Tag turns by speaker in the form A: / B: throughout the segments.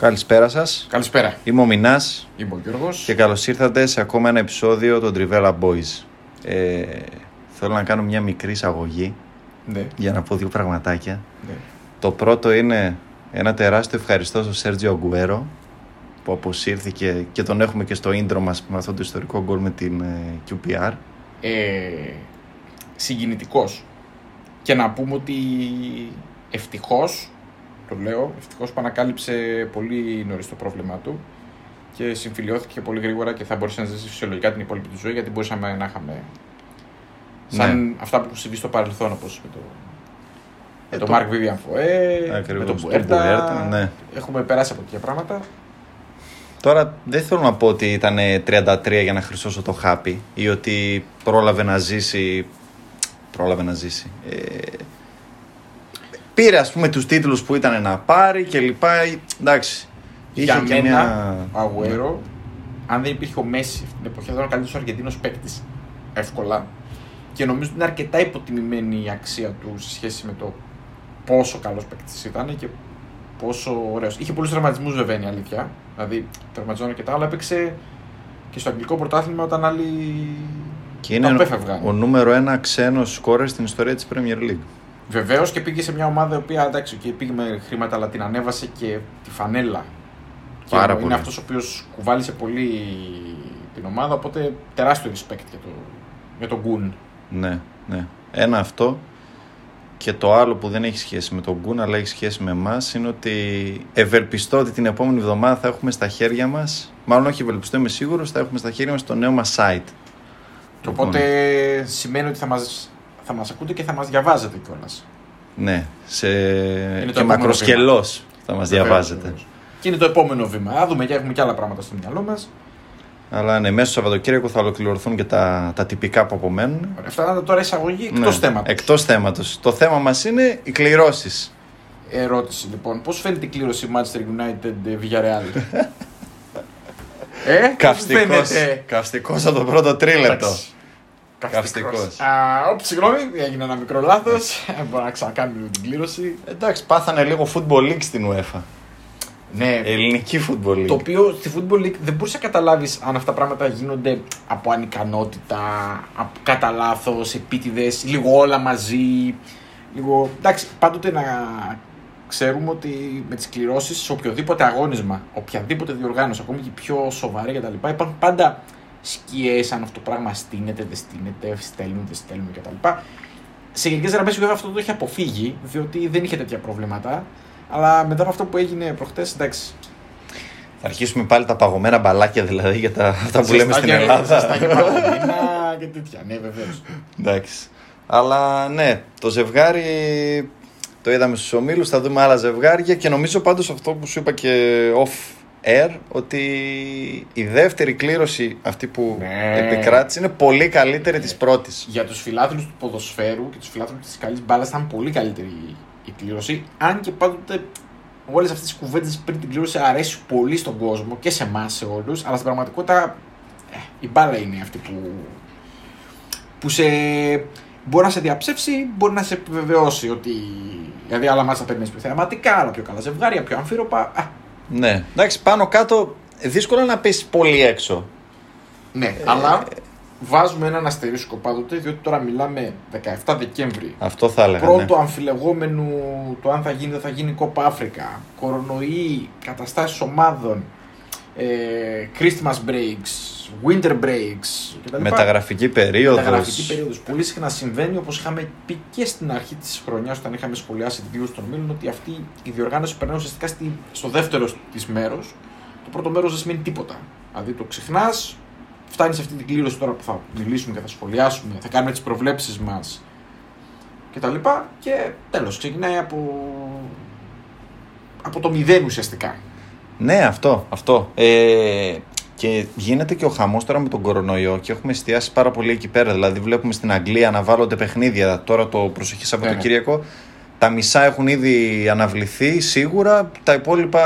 A: Καλησπέρα σας.
B: Καλησπέρα.
A: Είμαι ο Μινάς
B: Είμαι ο Γιώργος.
A: και καλώς ήρθατε σε ακόμα ένα επεισόδιο των Trivella Boys. Ε, θέλω να κάνω μια μικρή εισαγωγή
B: Ναι,
A: για να πω δύο πραγματάκια.
B: ναι.
A: Το πρώτο είναι ένα τεράστιο ευχαριστώ στον Σέρτζιο Αγκουέρο που αποσύρθηκε και τον έχουμε και στο intro μας με αυτό το ιστορικό γκολ με την ε, QPR.
B: Ε, συγκινητικός. Και να πούμε ότι ευτυχώς, το λέω, ευτυχώς που ανακάλυψε πολύ νωρίς το πρόβλημά του και συμφιλιώθηκε πολύ γρήγορα και θα μπορούσε να ζήσει φυσιολογικά την υπόλοιπη του ζωή γιατί μπορούσαμε να είχαμε σαν αυτά που έχουν συμβεί στο παρελθόν όπως με το, με
A: Ε,
B: τον
A: το-
B: Μάρκ Βίβιαν Φοέ, με
A: Ακριβώς,
B: τον
A: τον
B: Μπουέρτα.
A: Μπουέρτα, ναι.
B: Έχουμε περάσει από τέτοια πράγματα.
A: Τώρα δεν θέλω να πω ότι ήταν 33 για να χρυσώσω το χάπι ή ότι πρόλαβε να ζήσει. Πρόλαβε να ζήσει. Ε, πήρε ας πούμε τους τίτλους που ήταν να πάρει και λοιπά. Εντάξει.
B: Για
A: Είχε και
B: μένα,
A: μια-
B: ο Αγουέρο, αν δεν υπήρχε ο Μέση αυτή την εποχή, θα ήταν ο καλύτερος Αργεντίνος παίκτης. Εύκολα. Και νομίζω ότι είναι αρκετά υποτιμημένη η αξία του σε σχέση με το πόσο καλός παίκτης ήταν και πόσο ωραίος. Είχε πολλούς τραυματισμούς, βέβαια είναι η αλήθεια. Δηλαδή, τραυματιζόταν αρκετά, αλλά έπαιξε και στο αγγλικό πρωτάθλημα όταν άλλοι
A: Και
B: τα
A: είναι
B: απέφευγαν.
A: ο νούμερο ένα ξένος σκόρερ στην ιστορία της Premier League.
B: Βεβαίως και πήγε σε μια ομάδα η οποία εντάξει, και πήγε με χρήματα, αλλά την ανέβασε και τη φανέλα. Και
A: Πάρα
B: είναι
A: πολύ.
B: αυτός ο οποίος κουβάλισε πολύ την ομάδα, οπότε τεράστιο respect για, το, για τον Γκουν.
A: Ναι, ναι. Ένα αυτό. Και το άλλο που δεν έχει σχέση με τον Γκουν αλλά έχει σχέση με εμάς είναι ότι ευελπιστώ ότι την επόμενη εβδομάδα θα έχουμε στα χέρια μας. Μάλλον όχι ευελπιστώ, είμαι σίγουρος, θα έχουμε στα χέρια μας το νέο μας site.
B: Και οπότε σημαίνει ότι θα μας, θα μας ακούτε και θα μας διαβάζετε κιόλας.
A: Ναι, σε...
B: το
A: και
B: επόμενο
A: μακροσκελώς θα μας διαβάζετε.
B: Και είναι το επόμενο βήμα. Θα δούμε και έχουμε και άλλα πράγματα στο μυαλό μας.
A: Αλλά ναι, μέσα στο Σαββατοκύριακο θα ολοκληρωθούν και τα, τα τυπικά που απομένουν.
B: Αυτά ήταν τώρα εισαγωγή εκτός
A: Ναι,
B: θέματος.
A: Εκτός θέματος. Το θέμα μας είναι οι κληρώσεις.
B: Ερώτηση λοιπόν. Πώς φαίνεται η κλήρωση Manchester United ε, Villarreal; ε, πώς
A: Καυστικός,
B: φαίνεται;
A: καυστικός από το πρώτο τρίλεπτο.
B: Εντάξει. Καυστικός.
A: Καυστικός.
B: Α, Όπ, συγγνώμη, έγινε ένα μικρό λάθος. Μπορώ να ξανακάνουμε την κλήρωση.
A: Εντάξει, πάθανε λίγο football league στην UEFA.
B: Ναι,
A: Ελληνική football league.
B: το οποίο στη Football League δεν μπορείς να καταλάβεις αν αυτά τα πράγματα γίνονται από ανικανότητα, από κατά λάθος, επίτηδες, λίγο όλα μαζί. Λίγο... Εντάξει, πάντοτε να ξέρουμε ότι με τις κληρώσεις σε οποιοδήποτε αγώνισμα, οποιαδήποτε διοργάνωση, ακόμη και πιο σοβαρή κτλ., υπάρχουν πάντα σκιές αν αυτό το πράγμα στείνεται, δεν στείνεται, στέλνουν, δεν στέλνουν κτλ. Σε γενικές γραμμές βέβαια αυτό το έχει αποφύγει, διότι δεν είχε τέτοια προβλήματα. Αλλά μετά από αυτό που έγινε προχτές, εντάξει,
A: Θα αρχίσουμε πάλι τα παγωμένα μπαλάκια δηλαδή για τα, αυτά που λέμε στην
B: Ζεστά και- ζεστά και
A: Ελλάδα.
B: παγωμένα και τέτοια. Ναι, βεβαίως.
A: Εντάξει. Αλλά ναι, το ζευγάρι το είδαμε στους ομίλους, θα δούμε άλλα ζευγάρια και νομίζω πάντως αυτό που σου είπα και off air ότι η δεύτερη κλήρωση αυτή που
B: Ναι.
A: επικράτησε είναι πολύ καλύτερη της πρώτης.
B: Για τους φιλάθλους του ποδοσφαίρου και τους φιλάθλους της καλής μπάλας ήταν πολύ καλύτερη η κλήρωση. Αν και πάντοτε όλες αυτές τις κουβέντες πριν την κλήρωση αρέσουν πολύ στον κόσμο και σε εμάς σε όλους, αλλά στην πραγματικότητα ε, η μπάλα είναι αυτή που, που σε, μπορεί να σε διαψεύσει, μπορεί να σε επιβεβαιώσει ότι. Δηλαδή, άλλα μάτια παίρνεις πιο θεαματικά, άλλα πιο καλά ζευγάρια, πιο αμφίροπα. Α,
A: Ναι, εντάξει πάνω κάτω δύσκολο να πεις πολύ έξω.
B: ναι, αλλά βάζουμε έναν αστερίσκο πάντοτε, διότι τώρα μιλάμε 17 Δεκέμβρη.
A: Αυτό θα έλεγα.
B: Πρώτο
A: ναι.
B: αμφιλεγόμενο το αν θα γίνει δεν θα γίνει Κόπα Αφρικα. Κορονοϊοί, καταστάσεις ομάδων, ε, Christmas breaks, winter breaks κτλ.
A: Μεταγραφική περίοδος.
B: Μεταγραφική περίοδος. Πολύ συχνά συμβαίνει όπως είχαμε πει και στην αρχή της χρονιάς όταν είχαμε σχολιάσει την κλήρωση των μήλων ότι αυτή η διοργάνωση περνάει ουσιαστικά στη, στο δεύτερο της μέρος. Το πρώτο μέρος δεν σημαίνει τίποτα. Δηλαδή το ξεχνάς, φτάνεις σε αυτή την κλήρωση τώρα που θα μιλήσουμε και θα σχολιάσουμε, θα κάνουμε τις προβλέψεις μας και τα λοιπά και τέλος ξεκινάει από από το μηδέν ουσιαστικά.
A: Ναι, αυτό. αυτό. Ε, και γίνεται και ο χαμός τώρα με τον κορονοϊό και έχουμε εστιάσει πάρα πολύ εκεί πέρα. Δηλαδή, βλέπουμε στην Αγγλία να βάλλονται παιχνίδια τώρα το προσεχή Σαββατοκύριακο. Τα μισά έχουν ήδη αναβληθεί σίγουρα. Τα υπόλοιπα,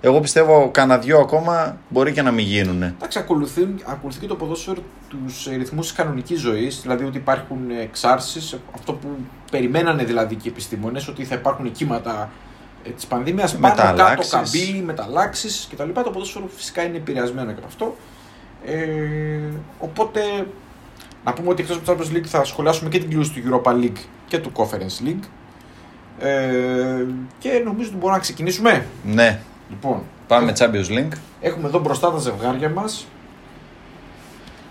A: εγώ πιστεύω, κανένα δυο ακόμα μπορεί και να μην γίνουν.
B: Εντάξει, ακολουθεί, ακολουθεί και το ποδόσφαιρο τους ρυθμούς της κανονικής ζωής. Δηλαδή ότι υπάρχουν εξάρσεις. Αυτό που περιμένανε δηλαδή και οι επιστήμονες, ότι θα υπάρχουν κύματα ε, της πανδημίας πάνω κάτω, καμπύλη, μεταλλάξεις κτλ. Το ποδόσφαιρο φυσικά είναι επηρεασμένο και από αυτό. Ε, οπότε να πούμε ότι εκτός από το Champions League θα σχολιάσουμε και την κλήρωση του Europa League και του Conference League. Ε, και νομίζω ότι μπορούμε να ξεκινήσουμε.
A: Ναι.
B: Λοιπόν,
A: Πάμε Champions League.
B: Έχουμε εδώ μπροστά τα ζευγάρια μας.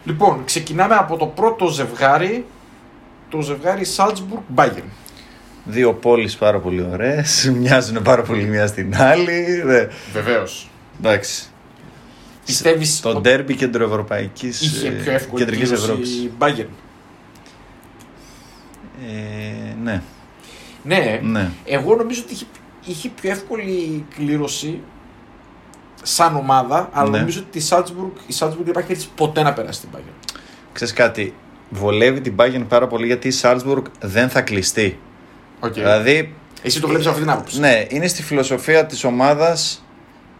B: Λοιπόν, ξεκινάμε από το πρώτο ζευγάρι. Το ζευγάρι Salzburg Bayern.
A: Δύο πόλεις πάρα πολύ ωραίες. Μοιάζουν πάρα πολύ μία στην άλλη.
B: Βεβαίως.
A: Εντάξει.
B: Πιστεύεις
A: Το ντέρμπι κεντροευρωπαϊκής
B: είχε πιο εύκολη
A: κεντρικής
B: κλήρωση
A: Ευρώπης.
B: η Bayern.
A: Ε, ναι.
B: Ναι,
A: ναι.
B: εγώ νομίζω ότι είχε, είχε πιο εύκολη κλήρωση σαν ομάδα, αλλά
A: Ναι.
B: νομίζω ότι η Salzburg, η Salzburg δεν υπάρχει περίπτωση ποτέ να περάσει την Bayern.
A: Ξέρεις κάτι, βολεύει την Bayern πάρα πολύ γιατί η Salzburg δεν θα κλειστεί.
B: Okay.
A: Δηλαδή,
B: Εσύ το βλέπεις από αυτή την άποψη.
A: ναι, είναι στη φιλοσοφία της ομάδας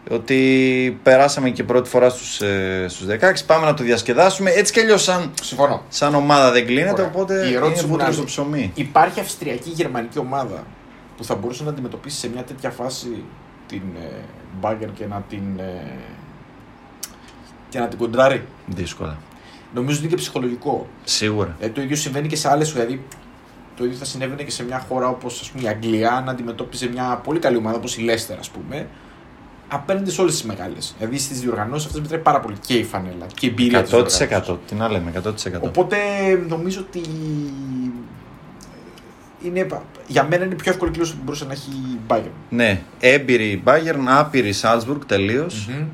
A: ότι περάσαμε και πρώτη φορά στους, ε, στους 16, πάμε να το διασκεδάσουμε. Έτσι κι αλλιώς σαν,
B: Συμφωνώ.
A: σαν ομάδα δεν κλείνεται,
B: Ωραία.
A: οπότε
B: Η ερώτηση
A: είναι
B: μου
A: βούτυρο
B: είναι
A: στο
B: άλλη.
A: ψωμί.
B: Υπάρχει αυστριακή γερμανική ομάδα που θα μπορούσε να αντιμετωπίσει σε μια τέτοια φάση την ε, Bayern και να την. Ε, και να την κοντράρει;
A: Δύσκολα.
B: Νομίζω ότι είναι και ψυχολογικό.
A: Σίγουρα.
B: Ε, το ίδιο συμβαίνει και σε άλλες. Δηλαδή, το ίδιο θα συνέβαινε και σε μια χώρα όπως η Αγγλία να αντιμετώπιζε μια πολύ καλή ομάδα όπως η Λέστερ, ας πούμε. Απέναντι σε όλες τις μεγάλες. Δηλαδή στις διοργανώσεις αυτές μετράει πάρα πολύ και η φανέλα και η εμπειρία της
A: 100%.
B: διοργάνωσης.
A: Τι να λέμε, 100%.
B: Οπότε νομίζω ότι είναι, για μένα είναι η πιο εύκολη κλήρωση που μπορούσε να έχει η Bayern.
A: Ναι, έμπειρη Bayern, άπειρη Salzburg τελείως.
B: Μμμ.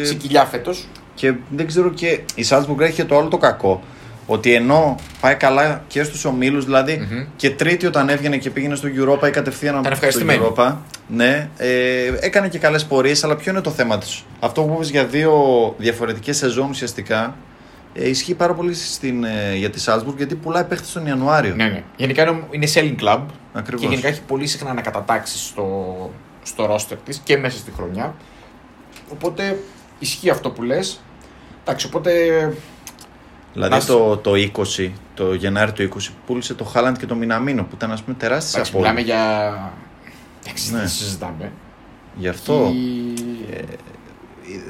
A: Ε,
B: Σε κοιλιά φέτος.
A: και δεν ξέρω και η Salzburg έχει και το άλλο το κακό. Ότι ενώ πάει καλά και στους ομίλους, δηλαδή
B: Μμμ.
A: και τρίτη όταν έβγαινε και πήγαινε στο Europa ή κατευθείαν
B: Ήταν
A: στο
B: ευχαριστημένη.
A: Europa. Ναι, ε, έκανε και καλές πορείες, αλλά ποιο είναι το θέμα της; Αυτό που είπες για δύο διαφορετικές σεζόν ουσιαστικά ε, ισχύει πάρα πολύ στην, ε, για τη Salzburg γιατί πουλάει παίχτες τον Ιανουάριο.
B: Ναι, ναι. Γενικά είναι- είναι selling club
A: Ακριβώς.
B: και γενικά έχει πολύ συχνά ανακατατάξεις στο, στο roster της και μέσα στη χρονιά. Οπότε ισχύει αυτό που λες. Εντάξει, οπότε.
A: Δηλαδή
B: Να σου-
A: το, το 20, το Γενάρη του 20 πούλησε το Χάλαντ και το Μιναμίνο που ήταν ας πούμε τεράστιες
B: Εντάξει,
A: απώλειες.
B: μιλάμε για. Εντάξει,
A: Ναι.
B: δεν συζητάμε.
A: Γι' αυτό.
B: Και-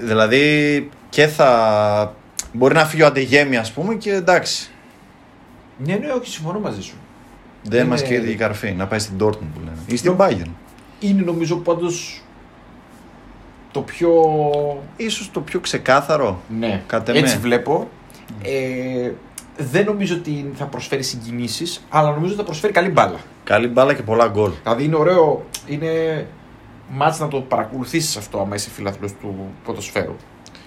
A: Δηλαδή και θα. Μπορεί να φύγει ο Αντεγέμι, ας πούμε, και εντάξει.
B: Ναι, ναι, όχι, συμφωνώ μαζί σου.
A: Δεν
B: Είναι-
A: μας μα καίει η καρφή να πάει στην Dortmund που λένε. Ή στην
B: Νο-
A: Bayern.
B: Είναι νομίζω πάντως το πιο.
A: Ίσως το πιο ξεκάθαρο.
B: Ναι,
A: Κατ'
B: έτσι
A: εμέ.
B: βλέπω. Ε, δεν νομίζω ότι θα προσφέρει συγκινήσεις, αλλά νομίζω ότι θα προσφέρει καλή μπάλα.
A: Καλή μπάλα και πολλά γκολ.
B: Δηλαδή είναι ωραίο, είναι μάτς να το παρακολουθήσεις αυτό άμα είσαι φιλάθλος του ποδοσφαίρου.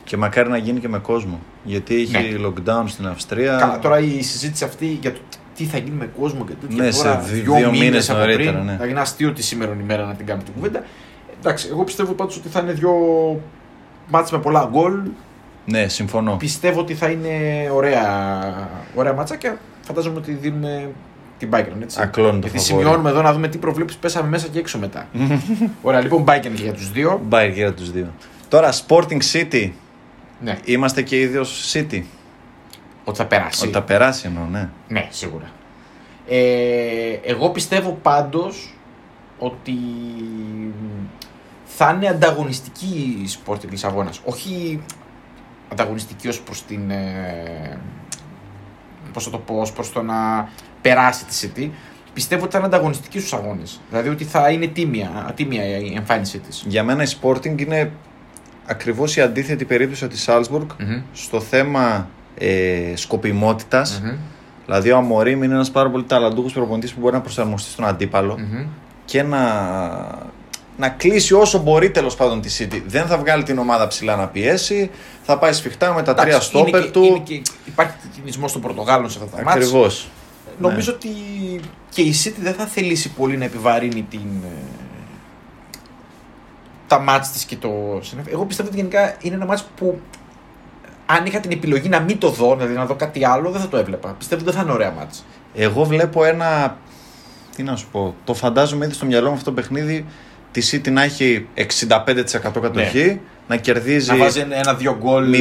A: Και μακάρι να γίνει και με κόσμο. Γιατί είχε
B: Ναι.
A: lockdown στην Αυστρία.
B: Καλά, τώρα η συζήτηση αυτή για το τι θα γίνει με κόσμο και τέτοια
A: Ναι, σε
B: τώρα,
A: δι-
B: δυο,
A: δύο
B: μήνες
A: μήνες
B: από
A: νωρίτερα,
B: πριν,
A: ναι.
B: Θα γίνει αστείο τη σήμερα ημέρα να την κάνουμε την κουβέντα. Εντάξει, εγώ πιστεύω πάντως ότι θα είναι δυο μάτς με πολλά γκολ.
A: Ναι, συμφωνώ.
B: Πιστεύω ότι θα είναι ωραία, ωραία ματσάκια. Φαντάζομαι ότι δίνουμε την Bayern, έτσι.
A: Ακλώνει το
B: Γιατί
A: φαβόρι.
B: σημειώνουμε εδώ να δούμε τι προβλέψεις πέσαμε μέσα και έξω μετά. ωραία, λοιπόν, Bayern και για τους δύο.
A: Bayern και για τους δύο. Τώρα, Sporting City.
B: Ναι,
A: Είμαστε και οι δύο City.
B: ότι θα περάσει.
A: Ότι θα περάσει εννοώ, ναι.
B: Ναι, σίγουρα. Ε, εγώ πιστεύω πάντως ότι θα είναι ανταγωνιστική η Sporting Λισαβόνας. Όχι ανταγωνιστική ως προς την... Ε, πώς θα το πω, ως προς το να περάσει τη City. Πιστεύω ότι θα είναι ανταγωνιστική στους αγώνες. Δηλαδή ότι θα είναι τίμια, ατίμια η εμφάνισή της.
A: Για μένα η Sporting είναι ακριβώς η αντίθετη περίπτωση από τη Salzburg
B: Μμμ.
A: στο θέμα ε, σκοπιμότητας.
B: Μμμ.
A: Δηλαδή ο Αμορίμ είναι ένας πάρα πολύ ταλαντούχος προπονητής που μπορεί να προσαρμοστεί στον αντίπαλο
B: Μμμ.
A: και να, να κλείσει όσο μπορεί τέλος πάντων τη City. Δεν θα βγάλει την ομάδα ψηλά να πιέσει, θα πάει σφιχτά με τα τρία
B: Εντάξει, είναι
A: στόπερ
B: και-
A: του.
B: είναι και- υπάρχει και κινησμός των Πορτογάλων σε αυτά τα μάτια.
A: Ακριβώς.
B: Νομίζω ότι και η City δεν θα θελήσει πολύ να επιβαρύνει την, ε, τα μάτς της και το συνέφ. Εγώ πιστεύω ότι γενικά είναι ένα μάτς που αν είχα την επιλογή να μην το δω, δηλαδή να δω κάτι άλλο, δεν θα το έβλεπα. Πιστεύω ότι δεν θα είναι ωραία μάτς.
A: Εγώ βλέπω ένα. Τι να σου πω. Το φαντάζομαι ήδη στο μυαλό μου αυτό το παιχνίδι. Τη City να έχει 65% κατοχή, να κερδίζει
B: Να βάζει ένα-δύο γκολ.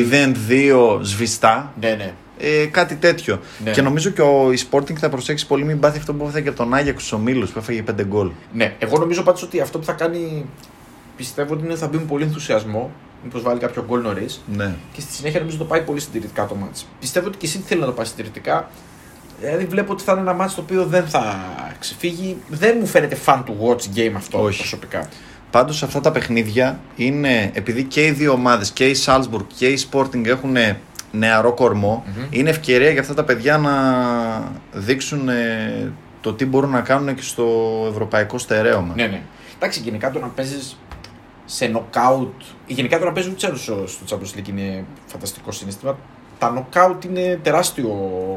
A: 0-2 σβηστά.
B: Ναι, ναι.
A: Ε, κάτι τέτοιο.
B: Ναι.
A: Και νομίζω και ο η Sporting θα προσέξει πολύ μην πάθει αυτό που έφαγε και από τον Άγιαξ στου ομίλου που έφαγε 5 γκολ.
B: Ναι, εγώ νομίζω πάντως ότι αυτό που θα κάνει πιστεύω ότι είναι θα μπει με πολύ ενθουσιασμό. Μήπως βάλει κάποιο γκολ νωρίς.
A: Ναι.
B: Και στη συνέχεια νομίζω το πάει πολύ συντηρητικά το μάτς. Πιστεύω ότι και εσύ θέλει να το πάει συντηρητικά. Δηλαδή βλέπω ότι θα είναι ένα μάτς το οποίο δεν θα ξεφύγει. Δεν μου φαίνεται fan του watch game αυτό
A: Όχι.
B: προσωπικά.
A: Πάντως αυτά τα παιχνίδια είναι επειδή και οι δύο ομάδες, και η Salzburg και η Sporting έχουν νεαρό κορμό,
B: Μμμ.
A: είναι ευκαιρία για αυτά τα παιδιά να δείξουν ε, το τι μπορούν να κάνουν και στο ευρωπαϊκό στερέωμα.
B: Ναι, ναι. Εντάξει, γενικά το να παίζεις σε νοκάουτ. Γενικά το να παίζει ούτε στο στο Champions League είναι φανταστικό συναίσθημα. Τα νοκάουτ είναι τεράστιο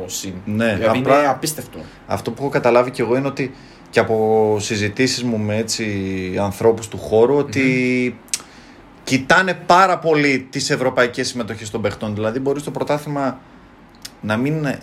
B: συν.
A: Ναι,
B: δηλαδή
A: απλά-
B: είναι απίστευτο.
A: Αυτό που έχω καταλάβει και εγώ είναι ότι και από συζητήσεις μου με έτσι ανθρώπους του χώρου ότι κοιτάνε πάρα πολύ τις ευρωπαϊκές συμμετοχές των παιχτών. Δηλαδή μπορεί στο πρωτάθλημα να μην, ε,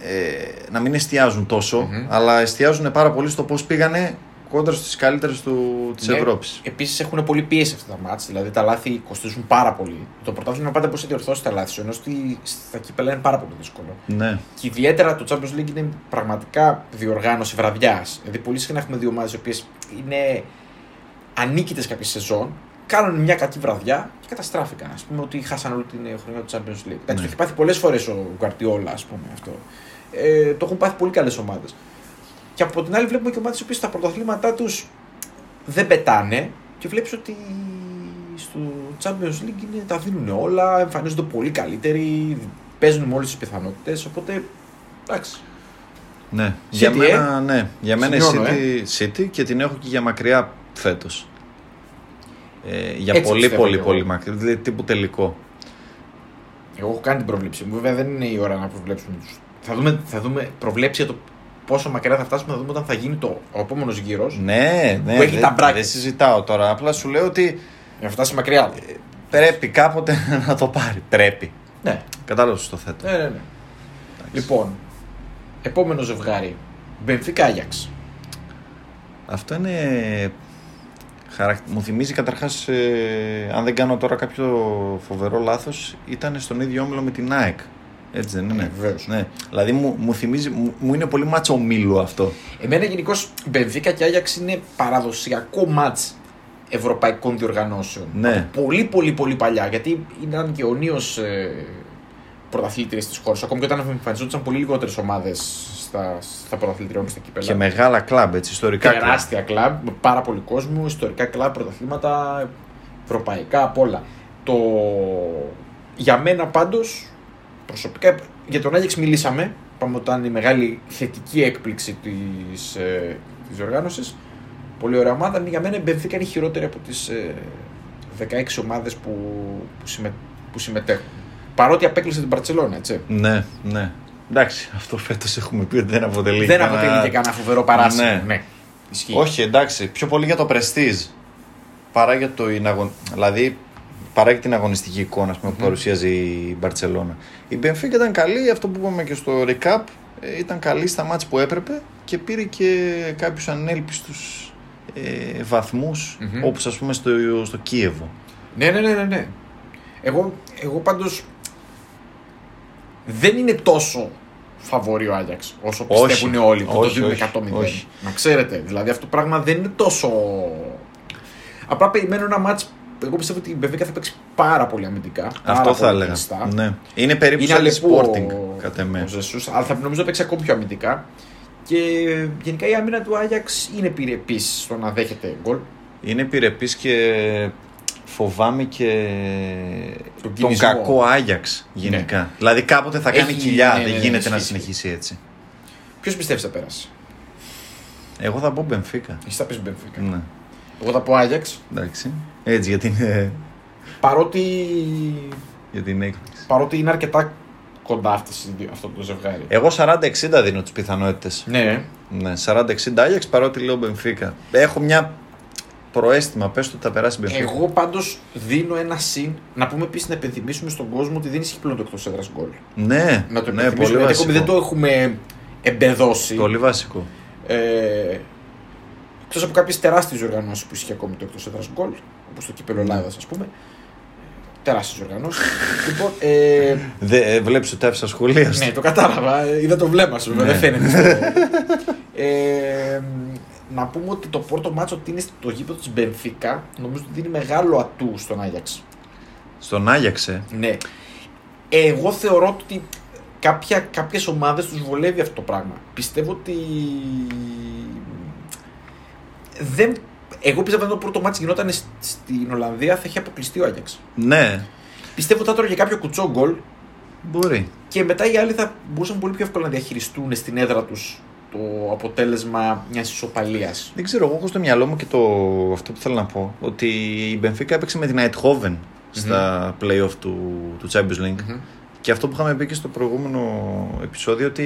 A: να μην εστιάζουν τόσο,
B: Μμμ.
A: αλλά εστιάζουν πάρα πολύ στο πώς πήγανε κόντρα στις καλύτερες του, της
B: Ναι.
A: Ευρώπης.
B: Επίσης έχουν πολύ πίεση αυτά τα μάτς, δηλαδή τα λάθη κοστίζουν πάρα πολύ. Το πρωτάθλημα πάντα μπορεί να διορθώσει τα λάθη σου, ενώ στη, στα κύπελα είναι πάρα πολύ δύσκολο.
A: Ναι,
B: Και ιδιαίτερα το Champions League είναι πραγματικά διοργάνωση βραδιάς. Δηλαδή, πολύ συχνά έχουμε δύο ομάδες οι οποίες είναι ανίκητες κάποια σεζόν, κάνουν μια κακή βραδιά και καταστράφηκαν. Α πούμε ότι χάσαν όλη την χρονιά του Champions League. Εντάξει,
A: Ναι.
B: το έχει πάθει πολλές φορές ο Γκουαρτιόλα, ας πούμε αυτό. Ε, το έχουν πάθει πολύ καλές ομάδες. Και από την άλλη, βλέπουμε και ομάδες οι οποίες στα πρωταθλήματά τους δεν πετάνε και βλέπεις ότι στο Champions League είναι, τα δίνουν όλα, εμφανίζονται πολύ καλύτεροι, παίζουν με όλες τις πιθανότητες. Οπότε εντάξει.
A: ναι.
B: City,
A: για μένα, ναι. Για μένα η
B: Σημειώνω,
A: City, City και την έχω και για μακριά φέτος. Ε, για
B: Έτσι
A: πολύ
B: πιστεύω
A: πολύ
B: κι εγώ.
A: πολύ μακριά, δηλαδή τύπου τελικό.
B: Εγώ έχω κάνει την προβλήψη μου. Βέβαια δεν είναι η ώρα να προβλέψουμε του. Θα δούμε, θα δούμε προβλέψει για το πόσο μακριά θα φτάσουμε. Θα δούμε όταν θα γίνει το, ο επόμενος γύρος.
A: Ναι, ναι,
B: Που έχει
A: δεν,
B: τα brackets.
A: δεν συζητάω τώρα. Απλά σου λέω ότι
B: Για να φτάσει μακριά.
A: πρέπει κάποτε να το πάρει. Πρέπει.
B: Ναι,
A: Κατάλαβες το θέτω.
B: ναι, ναι. ναι. Λοιπόν, επόμενο ζευγάρι. Μπενφίκα Άγιαξ.
A: Αυτό είναι. χαρακ- Μου θυμίζει καταρχάς, αν δεν κάνω τώρα κάποιο φοβερό λάθος, ήταν στον ίδιο όμιλο με την ΑΕΚ. Έτσι δεν είναι.
B: Ναι, βεβαίως.
A: Ναι. Δηλαδή μου, μου θυμίζει, μου, μου είναι πολύ μάτσο ομίλου αυτό.
B: Εμένα γενικώς Μπενφίκα και Άγιαξ είναι παραδοσιακό ματ ευρωπαϊκών διοργανώσεων.
A: Ναι.
B: Από πολύ πολύ πολύ παλιά. Γιατί ήταν και αιωνίω ε, πρωταθλήτριε της χώρας. Ακόμη και όταν εμφανιζόντουσαν πολύ λιγότερες ομάδες στα, στα πρωταθλητρία και στα κύπελα.
A: Και μεγάλα κλαμπ, έτσι, ιστορικά κλαμπ.
B: τεράστια κλαμπ με πάρα πολύ κόσμο, ιστορικά κλαμπ, πρωταθλήματα, ευρωπαϊκά, απ' όλα. Το... Για μένα πάντως, προσωπικά, για τον Άγιεξ μιλήσαμε, είπαμε ότι ήταν η μεγάλη θετική έκπληξη της, ε, της διοργάνωσης. Πολύ ωραία ομάδα. Για μένα η Μπενφίκα είναι η χειρότερη από τις ε, 16 ομάδες που, που, συμμε- που συμμετέχουν. Παρότι απέκλεισε την Παρτσελώνα, έτσι.
A: Ναι, ναι. Εντάξει, αυτό φέτος έχουμε πει ότι δεν αποτελεί.
B: Δεν
A: κανένα-
B: αποτελεί και κανένα φοβερό παράσημο.
A: Ναι.
B: Ναι. Ισχύει.
A: Όχι, εντάξει, πιο πολύ για το πρεστίζ. Παρά για το ειναγων... Δηλαδή, παρά για την αγωνιστική εικόνα ας πούμε, που παρουσίαζε η Μπαρσελόνα. Η Μπενφίκα ήταν καλή, αυτό που είπαμε και στο recap, ε, ήταν καλή στα μάτς που έπρεπε και πήρε και κάποιους ανέλπιστους ε, βαθμούς,
B: Μμμ.
A: όπως ας πούμε στο, στο Κίεβο.
B: Ναι, ναι, ναι, ναι. ναι. Εγώ, εγώ πάντως δεν είναι τόσο φαβορή ο Άγιαξ όσο
A: Όχι.
B: πιστεύουν όλοι που
A: Όχι,
B: το δίνουν
A: όχι,
B: 100-0.
A: όχι.
B: Να ξέρετε, δηλαδή αυτό το πράγμα δεν είναι τόσο... Απλά περιμένω ένα μάτς, εγώ πιστεύω ότι η Μπεβίκα θα παίξει πάρα πολύ αμυντικά. πάρα
A: Αυτό θα
B: πολύ
A: έλεγα.
B: κλειστά.
A: Ναι. Είναι περίπου
B: Είναι
A: σαν τη
B: αλεπού
A: Sporting,
B: ο,
A: κατά με.
B: ο Ζεσούς, αλλά θα νομίζω θα παίξει ακόμη πιο αμυντικά. Και γενικά η άμυνα του Άγιαξ είναι επιρρεπής στο να δέχεται γκολ.
A: Είναι επιρρεπής και φοβάμαι και
B: Τον
A: τον
B: κινησμό.
A: κακό Άγιαξ γενικά. Δηλαδή κάποτε θα κάνει
B: Έχει-
A: κοιλιά,
B: ναι, ναι,
A: δεν
B: ναι,
A: γίνεται να
B: ισχύει.
A: συνεχίσει έτσι.
B: Ποιος πιστεύεις θα πέρασε.
A: Εγώ θα πω Μπενφίκα.
B: Εσύ θα πεις Μπενφίκα.
A: Ναι,
B: Εγώ θα πω Άγιαξ.
A: εντάξει. Έτσι για την, ε,
B: Παρότι,
A: για την έκπληξη.
B: παρότι είναι αρκετά κοντά αυτές οι δύο- αυτό το ζευγάρι.
A: Εγώ 40-60 δίνω τις πιθανότητες.
B: Ναι,
A: Ναι, 40-60 Άγιαξ παρότι λέω Μπενφίκα. Έχω μια προέστημα, πες ότι θα περάσει η Μπενφίκα.
B: Εγώ πάντως δίνω ένα συν. Να πούμε επίσης να υπενθυμίσουμε στον κόσμο ότι δεν ισχύει πλέον το εκτός έδρας γκολ.
A: Ναι,
B: Να το
A: ναι,
B: υπενθυμίσουμε
A: πολύ
B: γιατί
A: βασικό.
B: ακόμη δεν το έχουμε εμπεδώσει.
A: Πολύ βασικό.
B: Ε, Εκτός από κάποιες τεράστιες οργανώσεις που ισχύει ακόμη το εκτός έδρας γκολ, όπως το κύπελο Ελλάδας, ας πούμε. Τεράστιες οργανώσεις. λοιπόν, ε,
A: Δε, ε, βλέπεις ότι άφησα σχολεία
B: ναι, το κατάλαβα. Είδα το βλέμμα σου, βέβαια,
A: Ναι.
B: δεν φαίνεται. στο- ε, να πούμε ότι το πρώτο μάτσο ότι είναι στο γήπεδο της Μπενφίκα, νομίζω ότι δίνει μεγάλο ατού στον Άγιαξ.
A: Στον Άγιαξε.
B: Ναι. Εγώ θεωρώ ότι κάποια, κάποιες ομάδες τους βολεύει αυτό το πράγμα. Πιστεύω ότι δεν... Εγώ πιστεύω ότι αν το πρώτο μάτι γινόταν σ- στην Ολλανδία θα είχε αποκλειστεί ο Άγιαξ.
A: Ναι,
B: Πιστεύω ότι θα έτρωγε κάποιο κουτσό γκολ
A: μπορεί.
B: και μετά οι άλλοι θα μπορούσαν πολύ πιο εύκολα να διαχειριστούν στην έδρα τους το αποτέλεσμα μιας ισοπαλίας.
A: Δεν ξέρω, εγώ έχω στο μυαλό μου και το, αυτό που θέλω να πω. Ότι η Μπενφίκα έπαιξε με την Eindhoven στα play-off του, του Champions League. Και αυτό που είχαμε πει και στο προηγούμενο επεισόδιο ότι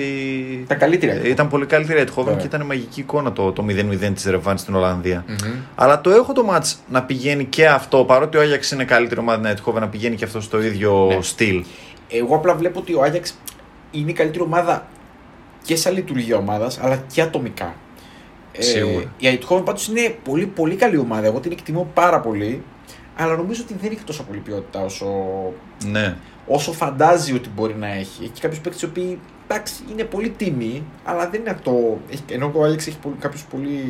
B: Τα καλύτερα.
A: ήταν πολύ καλύτερη η Eindhoven
B: Βέβαια.
A: και ήταν μαγική εικόνα το, το 0-0 της Ρεβάν στην Ολλανδία.
B: Μμμ.
A: Αλλά το έχω το μάτς να πηγαίνει και αυτό, παρότι ο Άγιαξ είναι καλύτερη ομάδα την Eindhoven, να πηγαίνει και αυτό στο ίδιο
B: Ναι.
A: στυλ.
B: Εγώ απλά βλέπω ότι ο Άγιαξ είναι η καλύτερη ομάδα και σαν λειτουργία ομάδας, αλλά και ατομικά.
A: Σίγουρα.
B: Ε, η Αιτχόβεν πάντως είναι πολύ, πολύ καλή ομάδα. Εγώ την εκτιμώ πάρα πολύ. Αλλά νομίζω ότι δεν έχει τόσο πολύ ποιότητα όσο,
A: Ναι.
B: Όσο φαντάζει ότι μπορεί να έχει. Έχει κάποιους παίκτες οι οποίοι εντάξει, είναι πολύ τίμοι, αλλά δεν είναι αυτό. Έχει, ενώ ο Άλεξ έχει κάποιους πολύ.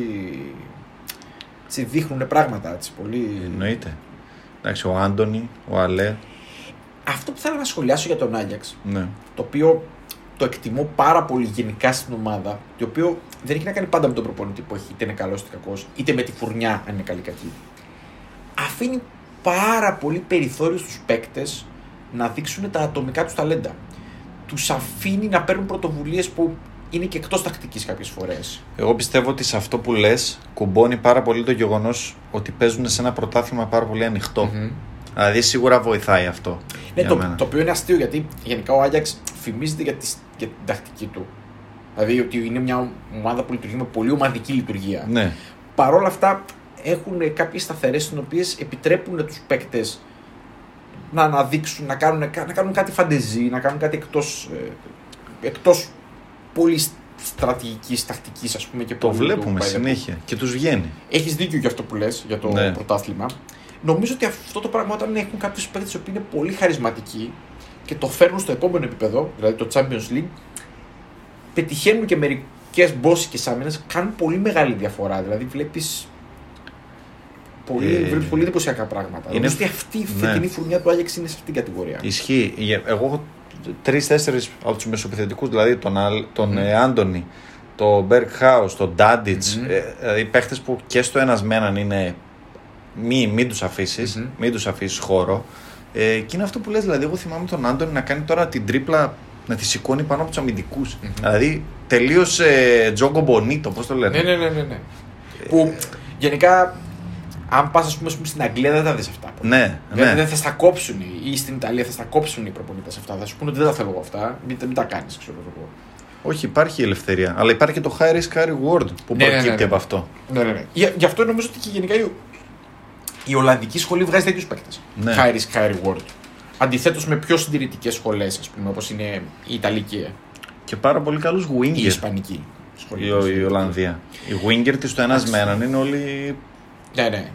B: Έτσι, δείχνουν πράγματα. Έτσι, πολύ...
A: Εννοείται. Εντάξει, ο Άντωνη, ο Αλέ.
B: Αυτό που θέλω να σχολιάσω για τον Άγιαξ
A: Ναι.
B: το οποίο το εκτιμώ πάρα πολύ γενικά στην ομάδα, το οποίο δεν έχει να κάνει πάντα με τον προπονητή που έχει, είτε είναι καλός είτε κακός, είτε με τη φουρνιά αν είναι καλή ή κακή. Αφήνει πάρα πολύ περιθώριο στους παίκτες να δείξουν τα ατομικά τους ταλέντα. Τους αφήνει να παίρνουν πρωτοβουλίες που είναι και εκτός τακτικής κάποιες φορές.
A: Εγώ πιστεύω ότι σε αυτό που λες κουμπώνει πάρα πολύ το γεγονός ότι παίζουν σε ένα πρωτάθλημα πάρα πολύ ανοιχτό. Δηλαδή σίγουρα βοηθάει αυτό.
B: Ναι,
A: για
B: το,
A: μένα.
B: το οποίο είναι αστείο γιατί γενικά ο Άγιαξ φημίζεται για, τις, για την τακτική του. Δηλαδή ότι είναι μια ομάδα που λειτουργεί με πολύ ομαδική λειτουργία.
A: Ναι.
B: Παρ' όλα αυτά έχουν κάποιες σταθερές στις οποίες επιτρέπουν τους παίκτες να αναδείξουν, να κάνουν, να κάνουν κάτι φαντεζή, να κάνουν κάτι εκτός, ε, εκτός πολύ στρατηγικής, τακτικής ας πούμε και
A: Το
B: πολύ
A: βλέπουμε
B: του by the book.
A: συνέχεια και τους βγαίνει.
B: Έχεις δίκιο για αυτό που λες, για το
A: Ναι.
B: πρωτάθλημα. Νομίζω ότι αυτό το πράγμα όταν έχουν κάποιους παίκτες οι οποίοι είναι πολύ χαρισματικοί και το φέρνουν στο επόμενο επίπεδο, δηλαδή το Champions League, πετυχαίνουν και μερικές μπόσικες άμυνες, κάνουν πολύ μεγάλη διαφορά. Δηλαδή βλέπεις πολύ,
A: Ε,
B: βλέπεις πολύ εντυπωσιακά πράγματα.
A: είναι-
B: Νομίζω ότι αυτή η
A: ναι.
B: φετινή φουρνιά του Άγιαξ είναι σε αυτήν την κατηγορία.
A: Ισχύει. Για- Εγώ έχω τρει-τέσσερι από τους μεσοπιθετικούς, δηλαδή τον, Αλ- τον
B: Μμμ.
A: ε, Άντωνη, τον Μπέρκ Χάου, τον Ντάντιτς.
B: Μμμ.
A: Ε, δηλαδή παίχτες που και στο ένας με έναν είναι. Μη, μην τους αφήσεις,
B: Μμμ.
A: μην τους αφήσεις χώρο. Ε, και είναι αυτό που λες, δηλαδή, εγώ θυμάμαι τον Άντωνη να κάνει τώρα την τρίπλα να τη σηκώνει πάνω από τους αμυντικούς.
B: Μμμ.
A: Δηλαδή τελείω ε, Τζόγκο Μπονίτο, πώς το λένε;
B: Ναι, ναι, ναι, ναι, ναι. Που γενικά, αν πας πούμε στην Αγγλία δεν τα δεις αυτά.
A: ναι.
B: Δηλαδή
A: ναι.
B: δεν θα στα κόψουν οι- ή στην Ιταλία θα στα κόψουν οι προπονητές αυτά. Θα σου πούνε ότι δεν τα θέλω εγώ αυτά. Μην, μην τα κάνεις, ξέρω εγώ.
A: Όχι, υπάρχει η ελευθερία. Αλλά υπάρχει και το high risk, high reward που
B: Ναι, ναι, ναι,
A: προκύπτει
B: ναι.
A: από αυτό.
B: Ναι, ναι, ναι. Για, γι' αυτό νομίζω ότι και γενικά η, η Ολλανδική σχολή βγάζει τέτοιους παίκτες.
A: Ναι.
B: High risk, high reward. Αντιθέτως με πιο συντηρητικές σχολές, ας πούμε, όπως είναι η Ιταλική
A: Και πάρα πολύ καλούς
B: ή η
A: winger.
B: Ισπανική σχολή.
A: Η, η Ολλανδία. Οι winger της το ένας με έναν είναι όλοι
B: Ναι, ναι.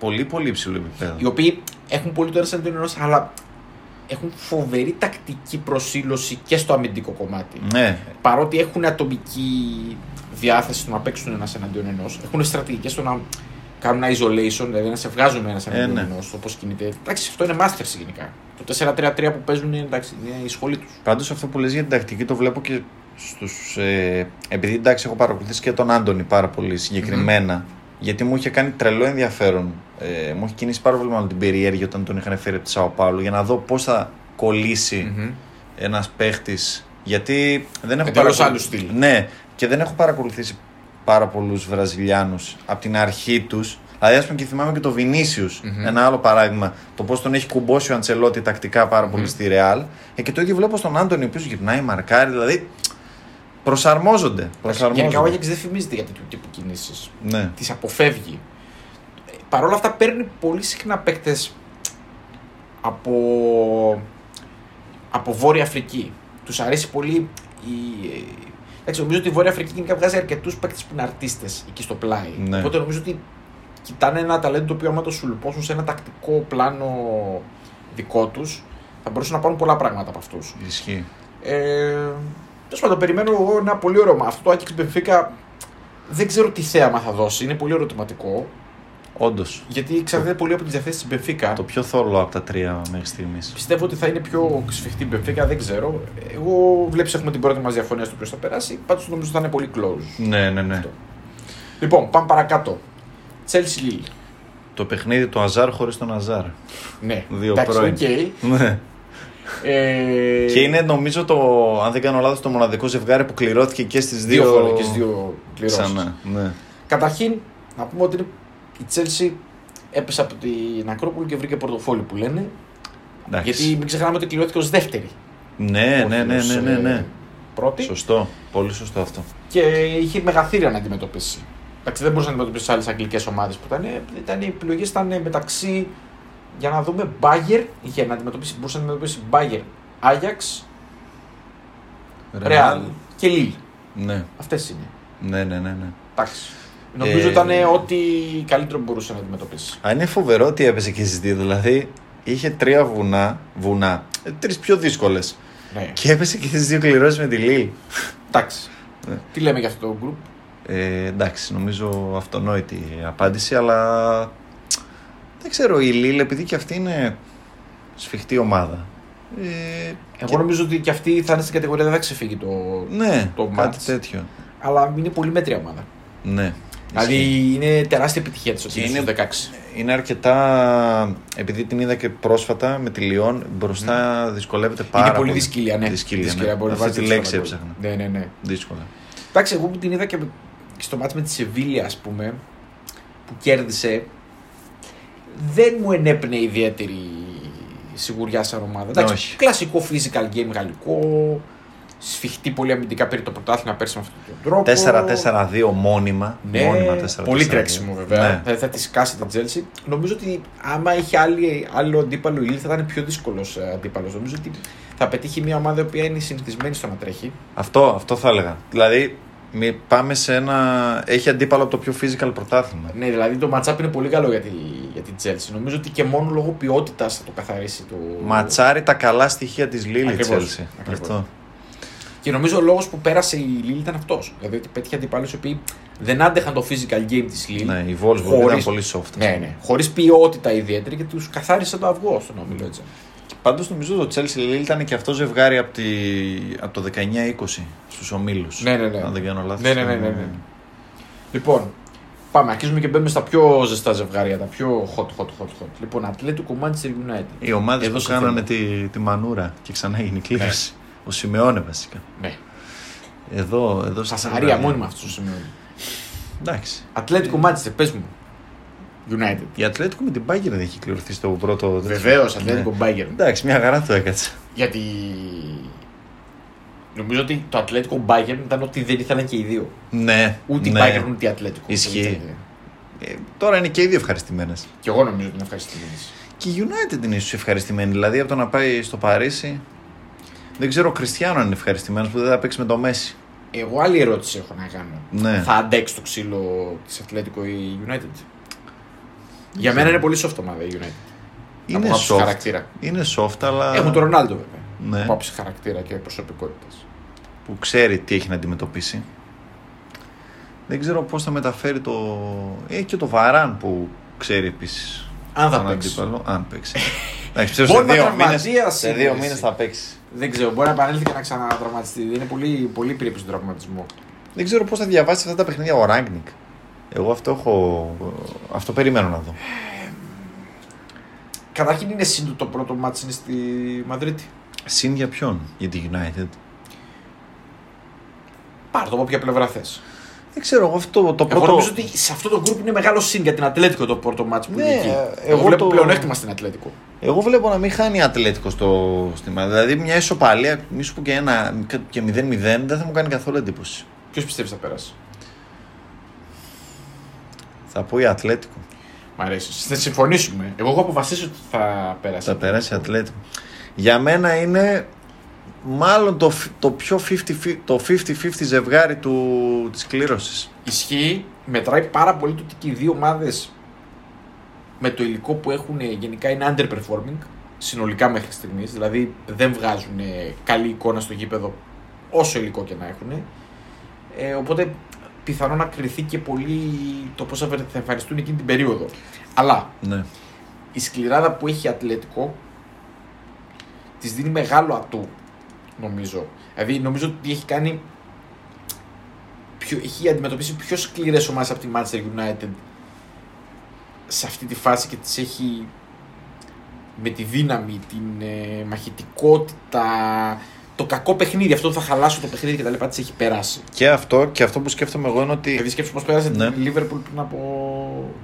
A: Πολύ πολύ υψηλό επίπεδο.
B: Οι οποίοι έχουν πολύ το ένα σαν τον ενός, αλλά έχουν φοβερή τακτική προσήλωση και στο αμυντικό κομμάτι.
A: Ναι,
B: Παρότι έχουν ατομική διάθεση στο να παίξουν ένας εναντίον ενός, έχουν στρατηγικές στο να κάνουν ένα isolation, δηλαδή να σε βγάζουν ένας εναντίον
A: ναι.
B: ενός, όπως κινείται. Εντάξει, αυτό είναι masters γενικά. Το 4-3-3 που παίζουν είναι, εντάξει, είναι η σχολή τους.
A: Πάντως αυτό που λες για την τακτική το βλέπω και στους. Ε, επειδή εντάξει, έχω παρακολουθήσει και τον Άντωνη πάρα πολύ συγκεκριμένα. Γιατί μου είχε κάνει τρελό ενδιαφέρον. Ε, μου είχε κινήσει πάρα πολύ μάλλον την περιέργεια όταν τον είχαν φέρει από τη Σάο Πάουλο για να δω πώς θα κολλήσει ένας παίχτης. Γιατί δεν έχω
B: Εντελώς άλλου στυλ.
A: Ναι, και δεν έχω παρακολουθήσει πάρα πολλούς Βραζιλιάνους από την αρχή τους. Δηλαδή, ας πούμε, και θυμάμαι και το βινισιου
B: Μμμ.
A: ένα άλλο παράδειγμα. Το πώς τον έχει κουμπώσει ο Αντσελότη τακτικά πάρα πολύ στη Ρεάλ. Ε, και το ίδιο βλέπω στον Άντωνη, ο οποίος γυρνάει, μαρκάρει. Δηλαδή, προσαρμόζονται.
B: Γενικά ο
A: προσαρμόζονται.
B: Άγιαξ δεν φημίζεται για τέτοιου τύπου κινήσεις.
A: Ναι.
B: Τις αποφεύγει. Παρ' όλα αυτά παίρνει πολύ συχνά παίκτες από, από Βόρεια Αφρική. Τους αρέσει πολύ η. Εντάξει, νομίζω ότι η Βόρεια Αφρική γενικά βγάζει αρκετούς παίκτες που είναι αρτίστες εκεί στο πλάι.
A: Ναι.
B: Οπότε νομίζω ότι κοιτάνε ένα ταλέντο το οποίο άμα το σουλουπώσουν σε ένα τακτικό πλάνο δικό τους, θα μπορούσαν να πάρουν πολλά πράγματα από αυτούς.
A: Ισχύει.
B: Ε, Τέλος πάντων, περιμένω εγώ ένα πολύ ωραίο. μα- Αυτό το Άκηξ Μπενφίκα δεν ξέρω τι θέαμα θα δώσει. Είναι πολύ ερωτηματικό.
A: Όντως.
B: Γιατί εξαρτάται πολύ από τις διαθέσεις της Μπενφίκα.
A: Το πιο θολό από τα τρία μέχρι στιγμής.
B: Πιστεύω ότι θα είναι πιο σφιχτή η Μπενφίκα, δεν ξέρω. Εγώ βλέπεις έχουμε την πρώτη μας διαφωνία στο ποιος θα περάσει. Πάντως νομίζω ότι θα είναι πολύ close.
A: Ναι, ναι, ναι.
B: Αυτό. Λοιπόν, πάμε παρακάτω. Chelsea Lille.
A: Το παιχνίδι του Αζάρ χωρίς τον Αζάρ.
B: Ναι,
A: Δύο
B: εντάξει,
A: πρώην.
B: οκ.
A: Ναι.
B: Ε,
A: Και είναι νομίζω το, αν δεν κάνω λάθος, το μοναδικό ζευγάρι που κληρώθηκε και στις δύο,
B: δύο, και στις δύο κληρώσεις.
A: Ξανά. Ναι.
B: Καταρχήν, να πούμε ότι είναι- η Chelsea έπεσε από την Ακρόπολη και βρήκε πορτοφόλι που λένε.
A: Εντάξει.
B: Γιατί μην ξεχνάμε ότι κληρώθηκε ως δεύτερη.
A: Ναι, ναι, ναι,
B: όχι ως,
A: ναι, ναι, ναι.
B: ε, Πρώτη.
A: Σωστό. Πολύ σωστό αυτό.
B: Και είχε μεγαθύρια να αντιμετωπίσει. Εντάξει, δεν μπορούσε να αντιμετωπίσει τι άλλες αγγλικές ομάδες που ήταν. ήταν οι επιλογές ήταν μεταξύ. Για να δούμε, Bayern είχε να αντιμετωπίσει, μπορούσε να αντιμετωπίσει Bayern, Ajax, Real και Lille.
A: Ναι,
B: Αυτές είναι.
A: ναι, ναι, ναι. ναι.
B: Εντάξει. Νομίζω
A: Ε,
B: ήταν ό,τι καλύτερο μπορούσε να αντιμετωπίσει.
A: Αν είναι φοβερό ότι έπεσε και στις δύο. Δηλαδή είχε τρία βουνά, βουνά τρεις πιο δύσκολες.
B: Ναι.
A: Και έπεσε και στις δύο κληρώσεις με τη Λίλ.
B: Εντάξει.
A: Ναι.
B: Τι λέμε για αυτό το group;
A: Ε, εντάξει, νομίζω αυτονόητη η απάντηση, αλλά δεν ξέρω, η Λίλ επειδή και αυτή είναι σφιχτή ομάδα. Ε,
B: Εγώ νομίζω ότι και αυτή θα είναι στην κατηγορία δεν θα ξεφύγει το.
A: ναι,
B: το
A: κάτι
B: match.
A: τέτοιο.
B: Αλλά είναι πολύ μέτρια ομάδα.
A: Ναι.
B: Δηλαδή
A: Ισχύει.
B: είναι τεράστια επιτυχία της ότι
A: Και
B: είναι
A: είναι-
B: στους 16.
A: Είναι αρκετά. Επειδή την είδα και πρόσφατα με τη Λιόν, μπροστά δυσκολεύεται πάρα
B: είναι πολύ δυσκύλια, ναι.
A: Δυσκύλια, ναι.
B: μπορεί να
A: Αυτή
B: βάζει
A: τη
B: και
A: λέξη
B: στο
A: έψαχνα.
B: Ναι, ναι, ναι.
A: Δύσκολα.
B: Εντάξει, εγώ που την είδα και και στο μάτι με τη Σεβίλια, ας πούμε, που κέρδισε, δεν μου ενέπνεε ιδιαίτερη σιγουριά σαν ομάδα. Εντάξει,
A: Όχι.
B: κλασικό physical game γαλλικό, σφιχτή πολύ αμυντικά πήρε το πρωτάθλημα πέρσι με αυτόν τον τρόπο.
A: 4-4-2 μόνιμα.
B: Ναι,
A: μόνιμα 4-4-2.
B: πολύ τρέξιμο βέβαια.
A: Ναι.
B: Θα, θα τη σκάσει την Chelsea. Νομίζω ότι άμα είχε άλλη, άλλο αντίπαλο η Lille θα ήταν πιο δύσκολος αντίπαλος. Νομίζω ότι θα πετύχει μια ομάδα η οποία είναι συνηθισμένη στο να τρέχει.
A: Αυτό, αυτό θα έλεγα. Δηλαδή, μη- πάμε σε ένα. Έχει αντίπαλο από το πιο physical πρωτάθλημα.
B: Ναι, δηλαδή το matchup είναι πολύ καλό για, τη, για την Chelsea. Νομίζω ότι και μόνο λόγω ποιότητας θα το καθαρίσει το.
A: Ματσάρει τα καλά στοιχεία της Λίλη
B: Ακριβώς,
A: Chelsea.
B: ακριβώς.
A: Αυτό.
B: Και νομίζω ο λόγος που πέρασε η Lille ήταν αυτός. Δηλαδή ότι πέτυχε αντιπάλους οι οποίοι δεν άντεχαν το physical game της Lille.
A: Ναι, η Wolfsburg
B: Χωρίς-
A: ήταν πολύ soft.
B: Ναι, ναι. Χωρίς ποιότητα ιδιαίτερη και τους καθάρισε το αυγό στον όμιλο έτσι.
A: Πάντως νομίζω το Chelsea Lille ήταν και αυτό ζευγάρι από, τη... από το 19-20 στους ομίλους.
B: Ναι, ναι, ναι.
A: Αν δεν κάνω λάθος.
B: Ναι, ναι, ναι, ναι, ναι. Λοιπόν, πάμε. Αρχίζουμε και μπαίνουμε στα πιο ζεστά ζευγάρια, τα πιο hot, hot, hot, hot. Λοιπόν, Ατλέτικο Manchester United.
A: Οι ομάδες
B: Εδώ
A: που
B: σε
A: κάνανε
B: θέλω.
A: τη, τη μανούρα και ξανά έγινε η κλήρωση. Ο Σιμεώνε βασικά.
B: Ναι.
A: Εδώ, εδώ στα
B: Φασαρία
A: ζευγάρια.
B: μόνιμα αυτός το σημείο.
A: Εντάξει.
B: Ατλέτικο Manchester, πες μου. United.
A: Η Ατλέτικο με την Bayern δεν έχει κληρωθεί στο πρώτο. τέτοιο.
B: Βεβαίως, Ατλέτικο
A: Ναι.
B: Bayern.
A: Εντάξει, μια χαρά το έκατσε.
B: Γιατί νομίζω ότι το Ατλέτικο Bayern ήταν ότι δεν ήθελαν και οι δύο.
A: Ναι.
B: Ούτε η
A: ναι.
B: Bayern ούτε η Ατλέτικο.
A: Ισχύει. Ε, τώρα είναι και οι δύο ευχαριστημένες.
B: Και εγώ νομίζω ότι είναι ευχαριστημένη.
A: Και η United είναι ίσως ευχαριστημένη. Δηλαδή από το να πάει στο Παρίσι. Δεν ξέρω ο Κριστιανό αν είναι ευχαριστημένος που δεν θα παίξει με το Μέση.
B: Εγώ άλλη ερώτηση έχω να κάνω.
A: Ναι.
B: Θα αντέξει το ξύλο της Ατλέτικο η United; Για μένα είναι πολύ soft ομάδα η United.
A: Είναι
B: από άποψη
A: soft.
B: χαρακτήρα.
A: Είναι soft, αλλά.
B: Έχουν τον Ρονάλντο βέβαια.
A: Ναι.
B: Από άποψη χαρακτήρα και προσωπικότητας.
A: που ξέρει τι έχει να αντιμετωπίσει. Δεν ξέρω πώς θα μεταφέρει το. Έχει και το Βαράν που ξέρει επίσης.
B: Αν θα παίξει.
A: Αν παίξει. Εντάξει, πιστεύω σε
B: Μπορεί να
A: δύο μήνε.
B: τραυματίας
A: Σε
B: είναι,
A: δύο
B: εσύ.
A: μήνες θα παίξει.
B: Δεν ξέρω, μπορεί να επανέλθει και να ξανατραυματιστεί. Είναι πολύ, πολύ πήρε στον τραυματισμό.
A: Δεν ξέρω πώς θα διαβάσει αυτά τα παιχνίδια ο Ράγκνικ. Εγώ αυτό έχω. Αυτό περιμένω να δω.
B: Καταρχήν είναι σύντο το πρώτο μάτι είναι στη Μαδρίτη.
A: Συν για ποιον, για τη United.
B: Πάρ το από ποια πλευρά θες.
A: Δεν ξέρω, εγώ αυτό το
B: Εγώ
A: πρώτο.
B: νομίζω ότι σε αυτό το group είναι μεγάλο συν για την Ατλέτικο το πρώτο μάτι που
A: Ναι,
B: είναι εκεί.
A: εγώ
B: Εγώ βλέπω
A: το-
B: πλεονέκτημα στην Ατλέτικο.
A: Εγώ βλέπω να μην χάνει Ατλέτικο στο στη Μαδρίτη. Δηλαδή μια ισοπαλία, μη σου πω και ένα και 0-0 δεν θα μου κάνει καθόλου εντύπωση.
B: Ποιος πιστεύεις θα πέρασε.
A: Θα πω η Ατλέτικο.
B: Μ' αρέσει. Θα συμφωνήσουμε. Εγώ έχω αποφασίσει ότι θα περάσει.
A: Θα περάσει Ατλέτικο. Για μένα είναι μάλλον το, φ- το πιο 50-50 το 50-50 ζευγάρι του, της κλήρωσης.
B: Ισχύει, μετράει πάρα πολύ το ότι και οι δύο ομάδες με το υλικό που έχουν γενικά είναι underperforming συνολικά μέχρι στιγμής. Δηλαδή δεν βγάζουν ε, καλή εικόνα στο γήπεδο όσο υλικό και να έχουν. Ε, οπότε πιθανόν να κρυθεί και πολύ το πώς θα εμφανιστούν εκείνη την περίοδο. Αλλά
A: Ναι.
B: η σκληράδα που έχει η Ατλέτικο της δίνει μεγάλο ατού, νομίζω. Δηλαδή, νομίζω ότι έχει κάνει. Πιο, έχει αντιμετωπίσει πιο σκληρές ομάδες από τη Manchester United σε αυτή τη φάση και τις έχει με τη δύναμη, την ε, μαχητικότητα, το κακό παιχνίδι, αυτό που θα χαλάσω το παιχνίδι και τα λοιπά, τις έχει περάσει.
A: Και αυτό, και αυτό που σκέφτομαι εγώ είναι ότι
B: Δηλαδή σκέψου πώς πέρασε
A: Ναι.
B: την Liverpool πριν από...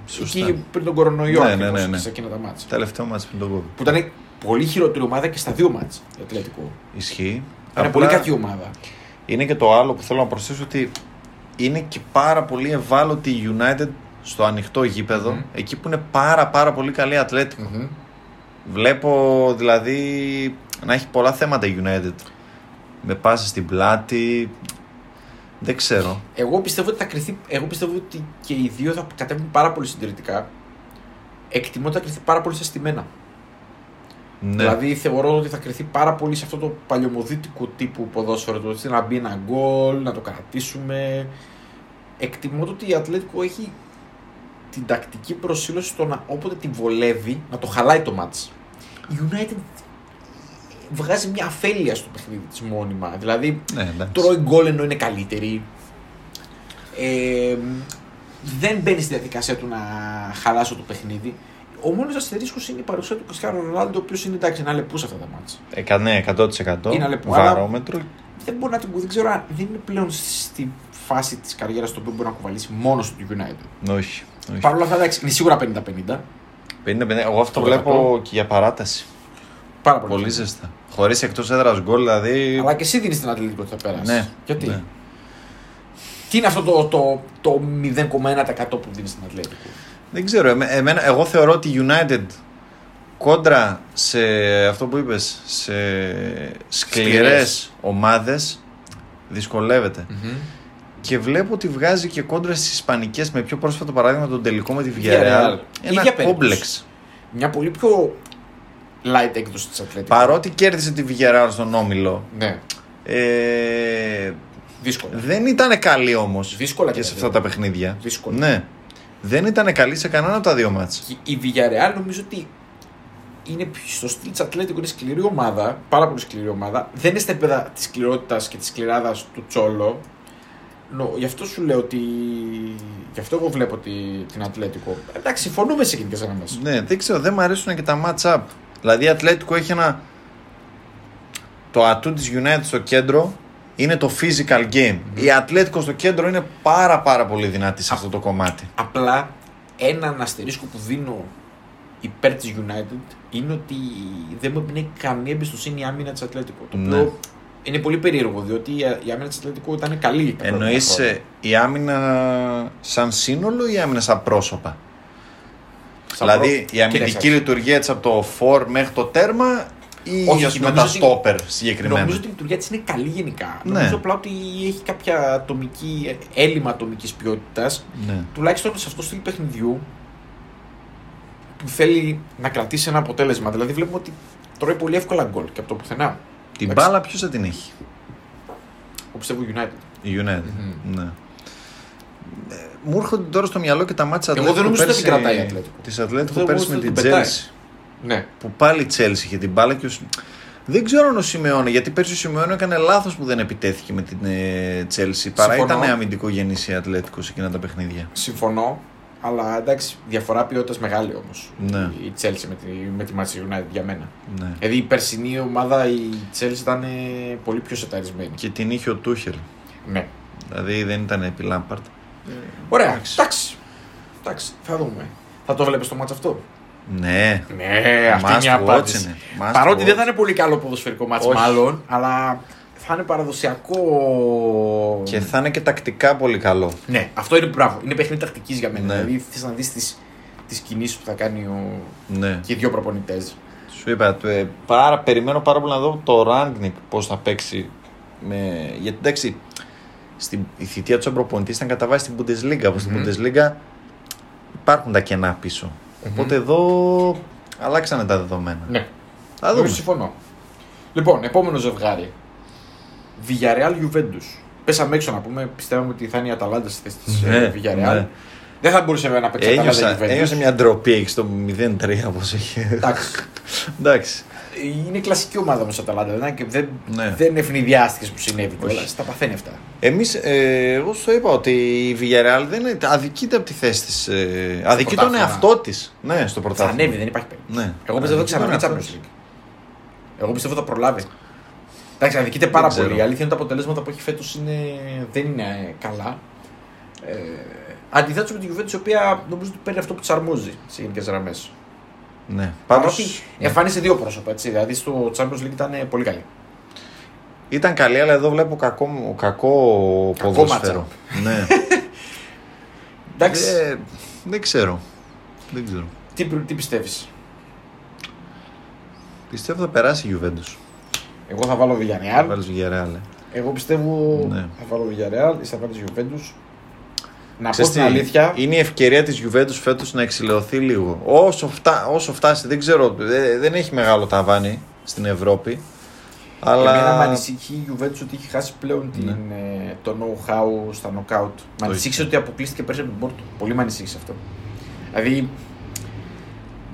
A: Σωστά.
B: εκεί πριν τον κορονοϊό
A: Ναι,
B: ακριβώς,
A: ναι, ναι, ναι.
B: σε εκείνα τα μάτια.
A: τελευταίο μάτς πριν τον κόβει.
B: Που ήταν πολύ χειρότερη ομάδα και στα δύο μάτς η Ατλέτικο.
A: Ισχύει.
B: Ήταν
A: Απλά
B: πολύ κακή ομάδα.
A: Είναι και το άλλο που θέλω να προσθέσω ότι είναι και πάρα πολύ ευάλωτη η United στο ανοιχτό γήπεδο,
B: Μμμ.
A: εκεί που είναι πάρα πάρα πολύ καλή Ατλέτικο. Βλέπω δηλαδή να έχει πολλά θέματα η United. Με πάσει στην πλάτη. Δεν ξέρω.
B: Εγώ πιστεύω ότι θα κρυθεί. Εγώ πιστεύω ότι και οι δύο θα κατέβουν πάρα πολύ συντηρητικά. Εκτιμώ ότι θα κρυθεί πάρα πολύ σε στημένα.
A: Ναι.
B: Δηλαδή θεωρώ ότι θα κρυθεί πάρα πολύ σε αυτό το παλιωμοδίτικο τύπου ποδόσφαιρο. Το ότι να μπει ένα γκολ, να το κρατήσουμε. Εκτιμώ το ότι η Ατλέτικο έχει την τακτική προσήλωση στο να όποτε τη βολεύει να το χαλάει το μάτς. Η United βγάζει μια αφέλεια στο παιχνίδι της μόνιμα. Δηλαδή
A: ναι, εντάξει.
B: τρώει γκολ ενώ είναι καλύτερη. Ε, δεν μπαίνει στη διαδικασία του να χαλάσω το παιχνίδι. Ο μόνος αστερίσκος είναι η παρουσία του Κριστιανού Ρονάλντο, ο οποίος είναι εντάξει, είναι αλεπού σε αυτά τα μάτια.
A: Ε, ναι, 100%.
B: Είναι αλεπού, αλλά-
A: Βαρόμετρο.
B: Δεν μπορεί να την δεν ξέρω αν δεν είναι πλέον στη φάση της καριέρας στο οποίο μπορεί να κουβαλήσει μόνος του το United.
A: Όχι. όχι.
B: Παρ' όλα αυτά, εντάξει, είναι σίγουρα 50-50.
A: 50-50. Εγώ αυτό
B: Το
A: βλέπω
B: δεκατό.
A: και για παράταση.
B: Πάρα πολύ.
A: Πολύ ζεστά. Χωρίς εκτός έδρας γκολ, δηλαδή.
B: Αλλά και εσύ δίνεις την Ατλέτικο ότι θα πέρασε.
A: Ναι.
B: Γιατί;
A: ναι.
B: Τι είναι αυτό το, το, το 0,1% που δίνεις στην Ατλέτικο;
A: Δεν ξέρω. εμέ- εμένα, εγώ θεωρώ ότι η United κόντρα σε αυτό που είπες σε σκληρές
B: Σκληρές.
A: ομάδες δυσκολεύεται. Και βλέπω ότι βγάζει και κόντρα στις Ισπανικές με πιο πρόσφατο παράδειγμα τον τελικό με τη
B: Villarreal.
A: Villarreal. Ένα
B: Ίδια περίπτωση.
A: κόμπλεξ.
B: Μια πολύ πιο light έκδοση της Ατλέτικο.
A: Παρότι κέρδισε τη Villarreal στον Όμιλο,
B: Ναι,
A: ε,
B: δύσκολα.
A: δεν ήταν καλή όμως
B: Δύσκολα
A: και
B: και
A: σε
B: τα
A: αυτά
B: δύο.
A: τα παιχνίδια.
B: Δύσκολα.
A: Ναι. Δεν ήταν καλή σε κανένα από τα δύο μάτς.
B: Και η Villarreal νομίζω ότι είναι πιο- στο στυλ της Ατλέτικο, είναι σκληρή ομάδα, πάρα πολύ σκληρή ομάδα. Δεν είναι στα επίπεδα της σκληρότητας και της σκληράδας του Τσόλο. Νο, γι' αυτό σου λέω ότι. Γι' αυτό εγώ βλέπω τη, την Ατλέτικο. Εντάξει, συμφωνούμε σε γενικέ γραμμέ.
A: Ναι, δεν ξέρω, δεν μου αρέσουν και τα match-up. Δηλαδή η Ατλέτικο έχει ένα. Το ατού της United στο κέντρο είναι το physical game. Η Ατλέτικο στο κέντρο είναι πάρα πάρα πολύ δυνατή σε αυτό το κομμάτι.
B: Απλά έναν αστερίσκο που δίνω υπέρ της United είναι ότι δεν μου εμπνέει καμία εμπιστοσύνη η άμυνα της Ατλέτικο. Το
A: Ναι.
B: οποίο είναι πολύ περίεργο διότι η η άμυνα της Ατλέτικο ήταν καλή. τα πρώτα
A: Εννοεί
B: χρόνια.
A: η άμυνα σαν σύνολο ή η άμυνα σαν πρόσωπα;
B: Σαν
A: δηλαδή
B: προ-
A: η αμυντική
B: Κοίταξε.
A: λειτουργία της από το 4 μέχρι το τέρμα ή
B: Όχι,
A: ας πούμε
B: νομίζω
A: τα
B: ότι-
A: στόπερ συγκεκριμένα;
B: Νομίζω ότι η λειτουργία της είναι καλή γενικά.
A: Ναι.
B: Νομίζω απλά ότι έχει κάποια ατομική, έλλειμμα ατομικής ποιότητας,
A: Ναι.
B: τουλάχιστον σε αυτό το στυλ παιχνιδιού που θέλει να κρατήσει ένα αποτέλεσμα. Δηλαδή βλέπουμε ότι τρώει πολύ εύκολα γκολ και από το πουθενά.
A: Την
B: Εντάξει.
A: μπάλα ποιος θα την έχει;
B: Εγώ πιστεύω United.
A: Η United.
B: Μμμ.
A: Ναι. Ε, Μου έρχονται τώρα στο μυαλό και τα μάτια
B: Εγώ δεν νομίζω ότι την κρατάει η Ατλέτικο.
A: Της Ατλέτικο
B: Εγώ
A: πέρσι με
B: νομίζω
A: την
B: ότι την πετάει.
A: Chelsea.
B: Ναι.
A: Που πάλι η Chelsea είχε την μπάλα και ο... Σ- Δεν ξέρω αν ο Σιμεώνε, γιατί πέρσι ο Σιμεώνε έκανε λάθος που δεν επιτέθηκε με την ε, Chelsea. Παρά
B: Συμφωνώ.
A: ήταν αμυντικό γεννή η Ατλέτικο σε εκείνα τα παιχνίδια.
B: Συμφωνώ. Αλλά εντάξει, διαφορά ποιότητας μεγάλη όμως.
A: Ναι.
B: Η Chelsea με τη, με τη Manchester United για μένα.
A: Ναι.
B: Δηλαδή η περσινή ομάδα, η Chelsea ήταν ε, πολύ πιο σεταρισμένη.
A: Και την είχε ο Τούχελ.
B: Ναι.
A: Δηλαδή δεν ήταν επί Λάμπαρτ.
B: Ωραία.
A: Εντάξει.
B: Εντάξει. Εντάξει, θα δούμε. Θα το βλέπεις το μάτς αυτό;
A: Ναι.
B: Ναι, αυτή
A: Must
B: είναι μια
A: watch
B: απάντηση.
A: είναι. Must
B: Παρότι
A: watch.
B: δεν θα είναι πολύ καλό ποδοσφαιρικό μάτς
A: Όχι.
B: μάλλον, αλλά θα είναι παραδοσιακό.
A: Και θα είναι και τακτικά πολύ καλό.
B: Ναι, αυτό είναι μπράβο. Είναι παιχνίδι τακτικής για μένα.
A: Ναι.
B: Δηλαδή θες να δεις τις τις κινήσεις που θα κάνει ο...
A: Ναι.
B: και οι δύο προπονητές.
A: Σου είπα, το, ε, πάρα, περιμένω πάρα πολύ να δω το Ράγνικ πώς θα παίξει. Με... Γιατί εντάξει, στην, η θητεία του σαν προπονητή ήταν κατά βάση στην Bundesliga. Όπως στην Bundesliga υπάρχουν τα κενά πίσω. Οπότε εδώ αλλάξανε τα δεδομένα.
B: Ναι.
A: Θα
B: Εγώ
A: δούμε.
B: συμφωνώ. Λοιπόν, επόμενο ζευγάρι. Villarreal Juventus. Πέσαμε έξω να πούμε, πιστεύαμε ότι θα είναι η Αταλάντα στη θέση της
A: Ναι,
B: Villarreal.
A: ναι.
B: Δεν θα μπορούσε βέβαια να παίξει
A: Ένιωσα,
B: Αταλάντα Juventus.
A: ένιωσα μια ντροπή εκεί στο 0-3 όπως είχε.
B: Εντάξει.
A: Εντάξει.
B: Είναι κλασική ομάδα όμως η Αταλάντα δεν, είναι και δεν,
A: Ναι.
B: δεν ευνηδιάστηκες που συνέβη
A: Όχι.
B: κιόλα. Τα παθαίνει αυτά.
A: Εμείς, ε, εγώ σου είπα ότι η Villarreal δεν είναι, αδικείται από τη θέση της. Ε, αδικεί τον
B: πρωτάθλημα.
A: εαυτό της. Ναι, στο
B: Θα
A: πρωτάθλημα.
B: ανέβει, δεν υπάρχει περίπτωση.
A: Ναι.
B: Εγώ πιστεύω ότι θα
A: Αδικεί τον
B: ξαναβγεί
A: εαυτό
B: Champions
A: της.
B: League. Εγώ πιστεύω θα προλάβει. Εντάξει, αδικείται πάρα
A: ξέρω.
B: πολύ. Η αλήθεια είναι ότι τα αποτελέσματα που έχει φέτος είναι... δεν είναι ε, καλά. Ε, Αντιθέτως με την Juventus, η οποία νομίζω ότι παίρνει αυτό που τη αρμόζει σε γενικές γραμμές.
A: Ναι.
B: Παρότι
A: Πάντως,
B: εμφάνισε δύο πρόσωπα. Έτσι, δηλαδή στο Champions League ήταν πολύ καλή.
A: Ήταν καλή, αλλά εδώ βλέπω κακό, κακό ποδόσφαιρο. ναι.
B: Εντάξει,
A: Ε, δεν ξέρω. Δεν ξέρω.
B: τι, τι πιστεύεις;
A: Πιστεύω θα περάσει η Juventus.
B: Εγώ θα βάλω Villarreal.
A: Βάλεις Villarreal. ε.
B: Εγώ πιστεύω
A: Ναι.
B: θα βάλω Villarreal ή θα βάλω Juventus. Να πω
A: Ξέρεις
B: την
A: τι,
B: αλήθεια.
A: Είναι η ευκαιρία της Juventus φέτος να εξηλαιωθεί λίγο. Όσο, φτά, όσο φτάσει, δεν ξέρω, δε- δεν έχει μεγάλο ταβάνι στην Ευρώπη. Αλλά...
B: Εμένα με ανησυχεί η Juventus ότι έχει χάσει πλέον την,
A: Ναι.
B: ε, το know-how στα knockout. Με ανησύχησε
A: έχει.
B: ότι αποκλείστηκε πέρσι από την Πόρτο. Πολύ με ανησύχησε αυτό. Δηλαδή,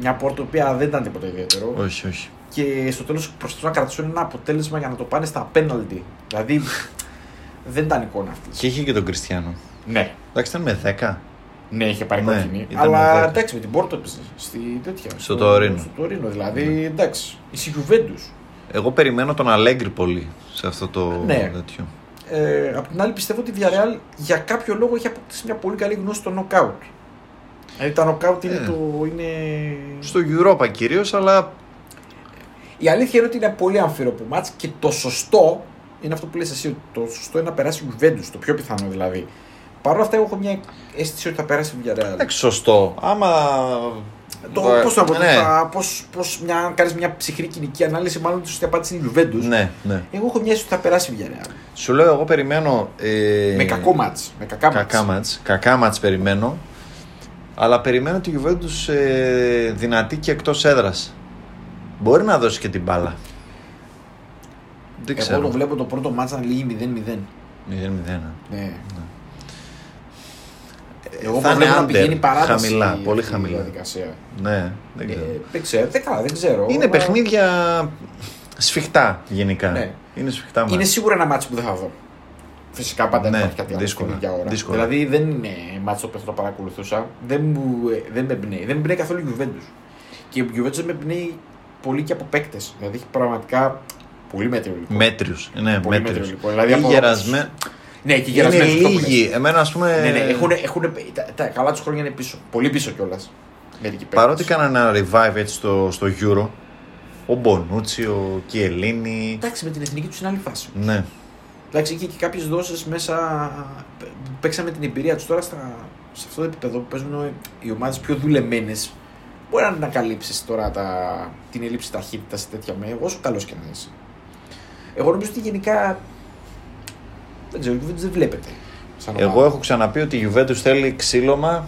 B: μια Πόρτο η οποία δεν ήταν τίποτα ιδιαίτερο.
A: Όχι, όχι.
B: Και στο τέλος προσπαθούν να κρατήσουν ένα αποτέλεσμα για να το πάνε στα penalty. Δηλαδή, δεν ήταν εικόνα αυτής.
A: Και είχε και τον Κριστιανό.
B: Ναι.
A: Εντάξει, ήταν με 10.
B: Ναι, είχε πάρει
A: Ναι,
B: κόκκινη.
A: ήταν με
B: Αλλά
A: δέκα.
B: εντάξει, με την Πόρτο έπαιζε. Στη τέτοια.
A: Στο Τωρίνο.
B: Στο Τωρίνο. Δηλαδή, εντάξει. Η Juventus.
A: Εγώ περιμένω τον Αλέγκρι πολύ σε αυτό το
B: Ναι.
A: τέτοιο.
B: Ε, απ' την άλλη, πιστεύω ότι η Villarreal για κάποιο λόγο έχει αποκτήσει μια πολύ καλή γνώση στο knockout. Δηλαδή, τα knockout είναι
A: Ε.
B: το. Είναι...
A: Στο Europa κυρίως, αλλά
B: Η αλήθεια είναι ότι είναι πολύ αμφίροπο μάτς και το σωστό είναι αυτό που λες εσύ, ότι το σωστό είναι να περάσει η Juventus, το πιο πιθανό δηλαδή. Παρ' όλα αυτά, εγώ έχω μια αίσθηση ότι θα περάσει η Villarreal.
A: εντάξει, σωστό. Άμα.
B: Το,
A: Ε,
B: πώς να πω,
A: ναι.
B: θα- πώς, πώς μια, κάνεις μια ψυχρή κοινική ανάλυση, μάλλον η σωστή απάντηση είναι η Juventus.
A: Ναι, ναι.
B: Εγώ έχω μια αίσθηση ότι θα περάσει η Villarreal.
A: Σου λέω, εγώ περιμένω. Ε,
B: Με κακό μάτς. Με κακά,
A: Κακά μάτς. Κακά μάτς περιμένω. Αλλά περιμένω τη Juventus ε, δυνατή και εκτός έδρας. Μπορεί να δώσει και την μπάλα. Δεν
B: Εγώ
A: ξέρω.
B: το βλέπω το πρώτο μάτς να λύγει 0-0.
A: 0-0.
B: Ναι. Εγώ
A: θα
B: βλέπω
A: είναι
B: να
A: under,
B: πηγαίνει παράταση
A: χαμηλά, πολύ
B: αυτή η
A: χαμηλά.
B: διαδικασία.
A: Ναι, δεν ξέρω.
B: Ε, δεν ξέρω, δεν, καλά, δεν ξέρω.
A: Είναι
B: αλλά
A: παιχνίδια σφιχτά γενικά.
B: Ναι.
A: Είναι σφιχτά
B: Είναι
A: μάτς.
B: σίγουρα ένα μάτσο που δεν θα δω. Φυσικά πάντα
A: Ναι,
B: υπάρχει κάτι άλλο
A: δύσκολα,
B: στην ίδια ώρα.
A: δύσκολα.
B: Δηλαδή δεν είναι μάτσο που θα το παρακολουθούσα. Δεν, μου, ε, δεν με εμπνέει. Δεν με εμπνέει καθόλου η Juventus. Και η Juventus δεν με εμπνέει πολύ και από παίκτες. Δηλαδή έχει πραγματικά πολύ μέτριο υλικό.
A: Μέτριους. Ναι,
B: Πολύ
A: μέτριους.
B: μέτριο υλικό. Δηλαδή
A: Ή
B: από-
A: γερασμέ-
B: Ναι, και
A: Είναι
B: γερασμένοι. αυτό που λες.
A: λίγοι. Εμένα, ας πούμε.
B: Ναι, ναι, έχουν, έχουν, τα, τα καλά τους χρόνια είναι πίσω. Πολύ πίσω κιόλας. Μερικοί παίκτες.
A: Παρότι έκαναν ένα revive έτσι στο, στο Euro, ο Μπονούτσι, ο Κιελίνη.
B: Εντάξει, με την εθνική τους είναι άλλη φάση.
A: Ναι.
B: Εντάξει, είχε και κάποιες δόσεις μέσα. Παίξαμε την εμπειρία τους τώρα στα, σε αυτό το επίπεδο που παίζουν οι ομάδες πιο δουλεμένες. Μπορεί να ανακαλύψεις τώρα τα, την έλλειψη ταχύτητας σε τέτοια με όσο καλός και να είσαι. Εγώ νομίζω ότι γενικά. Δεν ξέρω, η Juventus δεν βλέπετε. Σαν ομάδα.
A: Εγώ έχω ξαναπεί ότι η Juventus θέλει ξύλωμα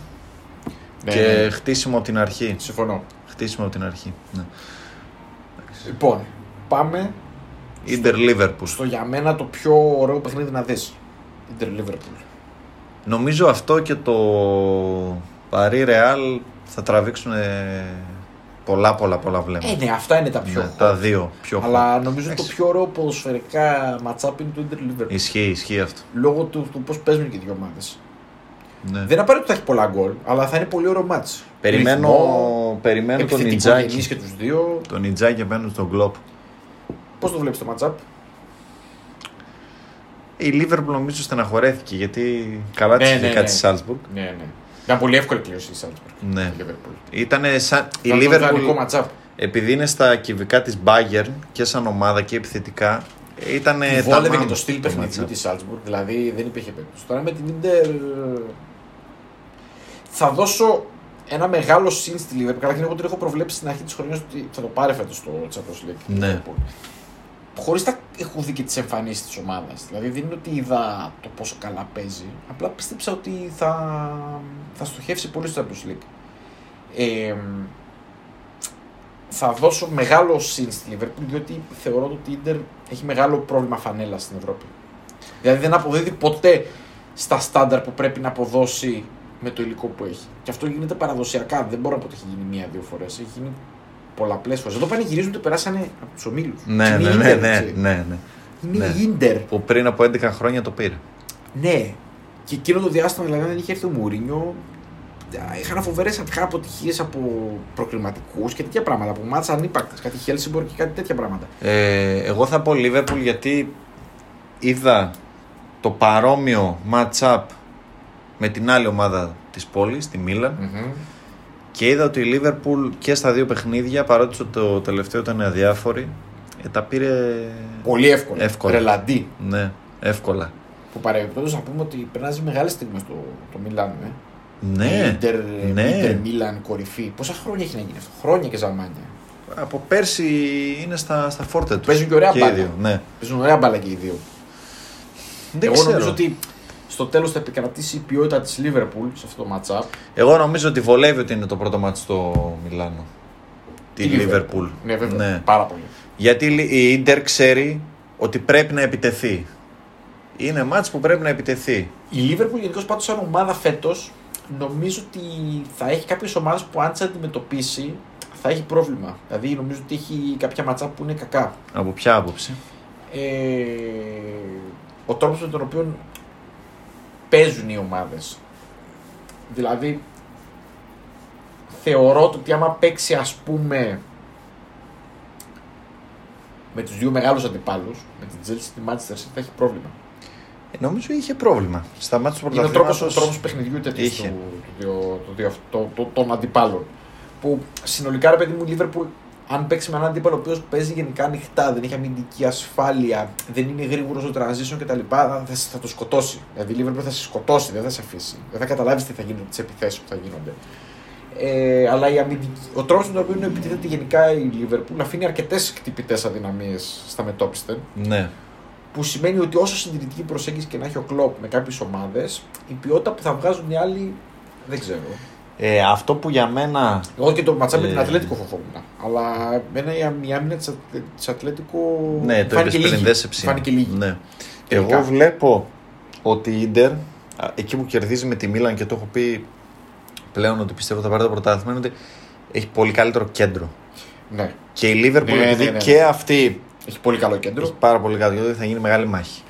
B: Ναι,
A: και
B: ναι,
A: χτίσιμο από την αρχή.
B: συμφωνώ.
A: Χτίσιμο από την αρχή. Ναι.
B: Λοιπόν, πάμε
A: Ιντερ Liverpool.
B: στο για μένα το πιο ωραίο παιχνίδι να δεις. Inter Liverpool.
A: Νομίζω αυτό και το Paris Real θα τραβήξουν ε, πολλά πολλά πολλά βλέμματα.
B: Ε, ναι, αυτά είναι τα πιο
A: Ναι,
B: hot.
A: τα δύο πιο
B: Αλλά
A: hot.
B: νομίζω ότι το
A: Εντάξει.
B: πιο ωραίο ποδοσφαιρικά matchup είναι το Inter Liverpool.
A: Ισχύει, ισχύει αυτό.
B: Λόγω του, του πώς παίζουν και οι δύο ομάδες.
A: Ναι.
B: Δεν απαραίτητο ότι θα έχει πολλά γκολ, αλλά θα είναι πολύ ωραίο μάτς.
A: Περιμένω,
B: Ρυθμό,
A: περιμένω τον
B: επιθετικογενείς
A: Ιτζάκη.
B: και τους δύο.
A: Τον Ιτζάκη απέναντι στον Κλόπ.
B: Πώς το βλέπεις το matchup.
A: Η Liverpool νομίζω στεναχωρέθηκε γιατί καλά
B: Ναι,
A: της είχε
B: ναι,
A: κάτι
B: ναι.
A: στη Σάλτσμπουργκ.
B: Ναι, ναι. Ήταν πολύ εύκολη κλήρωση η Salzburg.
A: Ναι.
B: η Liverpool.
A: Ήτανε σαν... Η
B: Ήταν το ιδανικό
A: Liverpool
B: matchup.
A: επειδή είναι στα κυβικά της Bayern και σαν ομάδα και επιθετικά ήταν
B: Τη βόλευε και το στυλ παιχνιδιού της Salzburg, δηλαδή δεν υπήρχε περίπτωση. Τώρα με την Inter. ε, Θα δώσω ένα μεγάλο συν στη Liverpool. Καταρχήν, εγώ την έχω προβλέψει στην αρχή της χρονιάς ότι θα το πάρει φέτος το Champions League.
A: Ναι.
B: Χωρίς να έχω δει και τις εμφανίσεις της ομάδας. Δηλαδή δεν είναι ότι είδα το πόσο καλά παίζει. Απλά πίστεψα ότι θα, θα στοχεύσει πολύ στο Champions League. Ε, θα δώσω μεγάλο συν στη Liverpool διότι θεωρώ ότι η Inter έχει μεγάλο πρόβλημα φανέλα στην Ευρώπη. Δηλαδή δεν αποδίδει ποτέ στα στάνταρ που πρέπει να αποδώσει με το υλικό που έχει. Και αυτό γίνεται παραδοσιακά. Δεν μπορώ να πω ότι έχει γίνει μία-δύο φορές. Έχει γίνει πολλαπλές φορές. Εδώ πανηγυρίζουν ότι περάσανε από τους ομίλους.
A: Ναι, ναι, ναι, ναι, ναι, ναι.
B: Είναι
A: Ναι.
B: η Ιντερ.
A: Που πριν από 11 χρόνια το πήρε.
B: Ναι. Και εκείνο το διάστημα δηλαδή δεν είχε έρθει ο Μουρίνιο. Είχαν φοβερές αποτυχίες από προκριματικούς και τέτοια πράγματα. Από μάτσα ανύπαρκτες. Κάτι Χέλσιμπορ και κάτι τέτοια πράγματα.
A: Ε, εγώ θα πω Liverpool γιατί είδα το παρόμοιο match-up με την άλλη ομάδα της πόλης, τη Μίλαν και είδα ότι η Liverpool και στα δύο παιχνίδια παρότι το τελευταίο ήταν αδιάφορη ε, τα πήρε
B: Πολύ εύκολα.
A: Εύκολα.
B: Ρελαντί.
A: ναι, εύκολα.
B: Που παρεμπιπτόντως να πούμε ότι περνάζει μεγάλε στιγμέ το, το Μιλάνο. Ε.
A: Ναι,
B: Ιντερ,
A: ναι.
B: Ιντερ, Μίλαν, κορυφή. Πόσα χρόνια έχει να γίνει αυτό; Χρόνια και ζαμάνια.
A: Από πέρσι είναι στα, στα φόρτε τους.
B: Παίζουν και ωραία
A: οι
B: μπάλα.
A: δύο, ναι.
B: Παίζουν ωραία μπάλα και οι δύο.
A: Δεν
B: Εγώ
A: ξέρω.
B: νομίζω ότι στο τέλος θα επικρατήσει η ποιότητα της Liverpool σε αυτό το match-up.
A: Εγώ νομίζω ότι βολεύει ότι είναι το πρώτο μάτι στο Μιλάνο. Τη
B: Τη
A: Liverpool.
B: Ναι, βέβαια.
A: Ναι.
B: Πάρα πολύ.
A: Γιατί η Ίντερ ξέρει ότι πρέπει να επιτεθεί. Είναι μάτς που πρέπει να επιτεθεί.
B: Η Liverpool γενικώς πάντως σαν ομάδα φέτος νομίζω ότι θα έχει κάποιες ομάδες που αν τις αντιμετωπίσει θα έχει πρόβλημα. Δηλαδή νομίζω ότι έχει κάποια ματσά που είναι κακά.
A: Από ποια άποψη;
B: Ε, ο τρόπος με τον οποίο παίζουν οι ομάδες. Δηλαδή θεωρώ ότι άμα παίξει ας πούμε με τους δύο μεγάλους αντιπάλους, με την Chelsea και τη Manchester City θα έχει πρόβλημα.
A: Ε, νομίζω είχε πρόβλημα. Στα μάτια του
B: Είναι ο τρόπος, ο
A: πρωταθλήματος
B: τρόπος παιχνιδιού τέτοιου
A: είχε.
B: του, του, του, του, του, του, του, των αντιπάλων. Που συνολικά ρε παιδί μου, η Liverpool, αν παίξει με έναν αντίπαλο ο οποίος παίζει γενικά ανοιχτά, δεν έχει αμυντική ασφάλεια, δεν είναι γρήγορος στο transition κτλ., θα, θα, θα το σκοτώσει. Δηλαδή η Liverpool θα σε σκοτώσει, δεν θα σε αφήσει. Δεν θα καταλάβεις τι θα γίνει με τις επιθέσεις που θα γίνονται. Ε, αλλά η αμυντική, ο τρόπος με τον οποίο επιτίθεται γενικά η Liverpool αφήνει αρκετές χτυπητές αδυναμίες στα μετόπιστε.
A: Ναι.
B: Που σημαίνει ότι όσο συντηρητική προσέγγιση και να έχει ο κλοπ με κάποιες ομάδες, η ποιότητα που θα βγάζουν οι άλλοι δεν ξέρω.
A: Ε, αυτό που για μένα.
B: Εγώ και το ματσά με
A: Ε.
B: την Ατλέτικο φοβόμουν. Αλλά εμένα η αμ- η άμυνα της Ατλέτικο.
A: Ναι, το
B: φάνηκε
A: είπες πριν,
B: λίγη.
A: δεν σε ψήνει.
B: Φάνηκε λίγη.
A: Ναι.
B: Τελικά.
A: Εγώ βλέπω ότι η Ίντερ, α, εκεί που κερδίζει με τη Μίλαν και το έχω πει πλέον ότι πιστεύω θα πάρει το πρωτάθλημα, είναι ότι έχει πολύ καλύτερο κέντρο.
B: Ναι.
A: Και η Λίβερπουλ,
B: Ναι,
A: επειδή
B: ναι, ναι.
A: και αυτή
B: Έχει πολύ καλό κέντρο.
A: έχει πάρα πολύ καλό κέντρο, θα γίνει μεγάλη μάχη.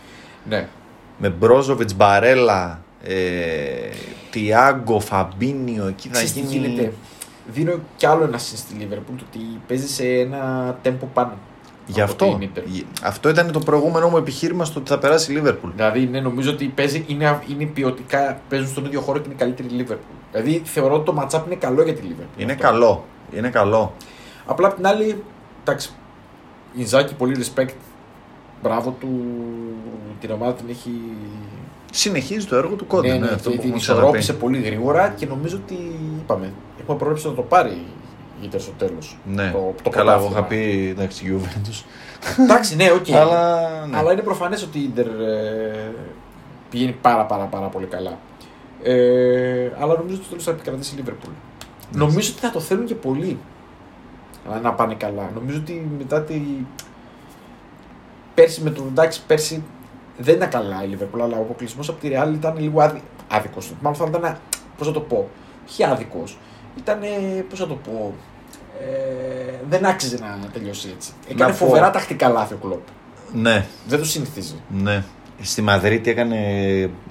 B: Ναι.
A: Με Μπρόζοβιτς, Μπαρέλα, ε, Τιάγκο, Φαμπίνιο, εκεί θα
B: Ξέρεις τι
A: γίνει.
B: γίνεται. Δίνω κι άλλο ένα συν στη Liverpool το ότι παίζει σε ένα τέμπο πάνω.
A: Γι'
B: από
A: αυτό.
B: την Inter.
A: Γι- Αυτό ήταν το προηγούμενο μου επιχείρημα στο ότι θα περάσει η Λίβερπουλ.
B: Δηλαδή, ναι, νομίζω ότι παίζει, είναι, είναι ποιοτικά, παίζουν στον ίδιο χώρο και είναι καλύτερη η Liverpool. Δηλαδή, θεωρώ ότι το matchup είναι καλό για τη Liverpool.
A: Είναι
B: Αυτό.
A: καλό. Είναι καλό.
B: Απλά απ' την άλλη, εντάξει, Ιντζάγκι πολύ respect. Μπράβο του, την ομάδα την έχει.
A: Συνεχίζει το έργο του Κόντε.
B: ναι,
A: Ναι,
B: ναι,
A: αυτό που
B: την
A: έχουμε
B: ισορρόπησε
A: ξαναπεί.
B: πολύ γρήγορα και νομίζω ότι είπαμε. Έχουμε πρόβλεψη να το πάρει η Ιντερ στο τέλος.
A: Ναι,
B: το, το
A: καλά, εγώ
B: πρωτάθλημα.
A: είχα πει εντάξει, Juventus.
B: Εντάξει, ναι, οκ.
A: Αλλά, ναι.
B: Αλλά είναι προφανές ότι η Ιντερ ε, πηγαίνει πάρα πάρα πάρα πολύ καλά. Ε, αλλά νομίζω ότι στο τέλος θα επικρατήσει η Λίβερπουλ. Νομίζω ότι θα το θέλουν και πολλοί. Αλλά να πάνε καλά. Νομίζω ότι μετά τη. Πέρσι με τον εντάξει, πέρσι δεν ήταν καλά η Λίβερπουλ, αλλά ο αποκλεισμός από τη Real ήταν λίγο άδει... άδικος. Μάλλον θα ήταν. Πώς να το πω. Όχι άδικος. Ήταν. Πώς να το πω. Ε, δεν άξιζε να τελειώσει έτσι. Έκανε
A: πω-
B: φοβερά τακτικά λάθη ο Κλοπ.
A: ναι,
B: Δεν το συνηθίζει.
A: ναι. Στη Μαδρίτη έκανε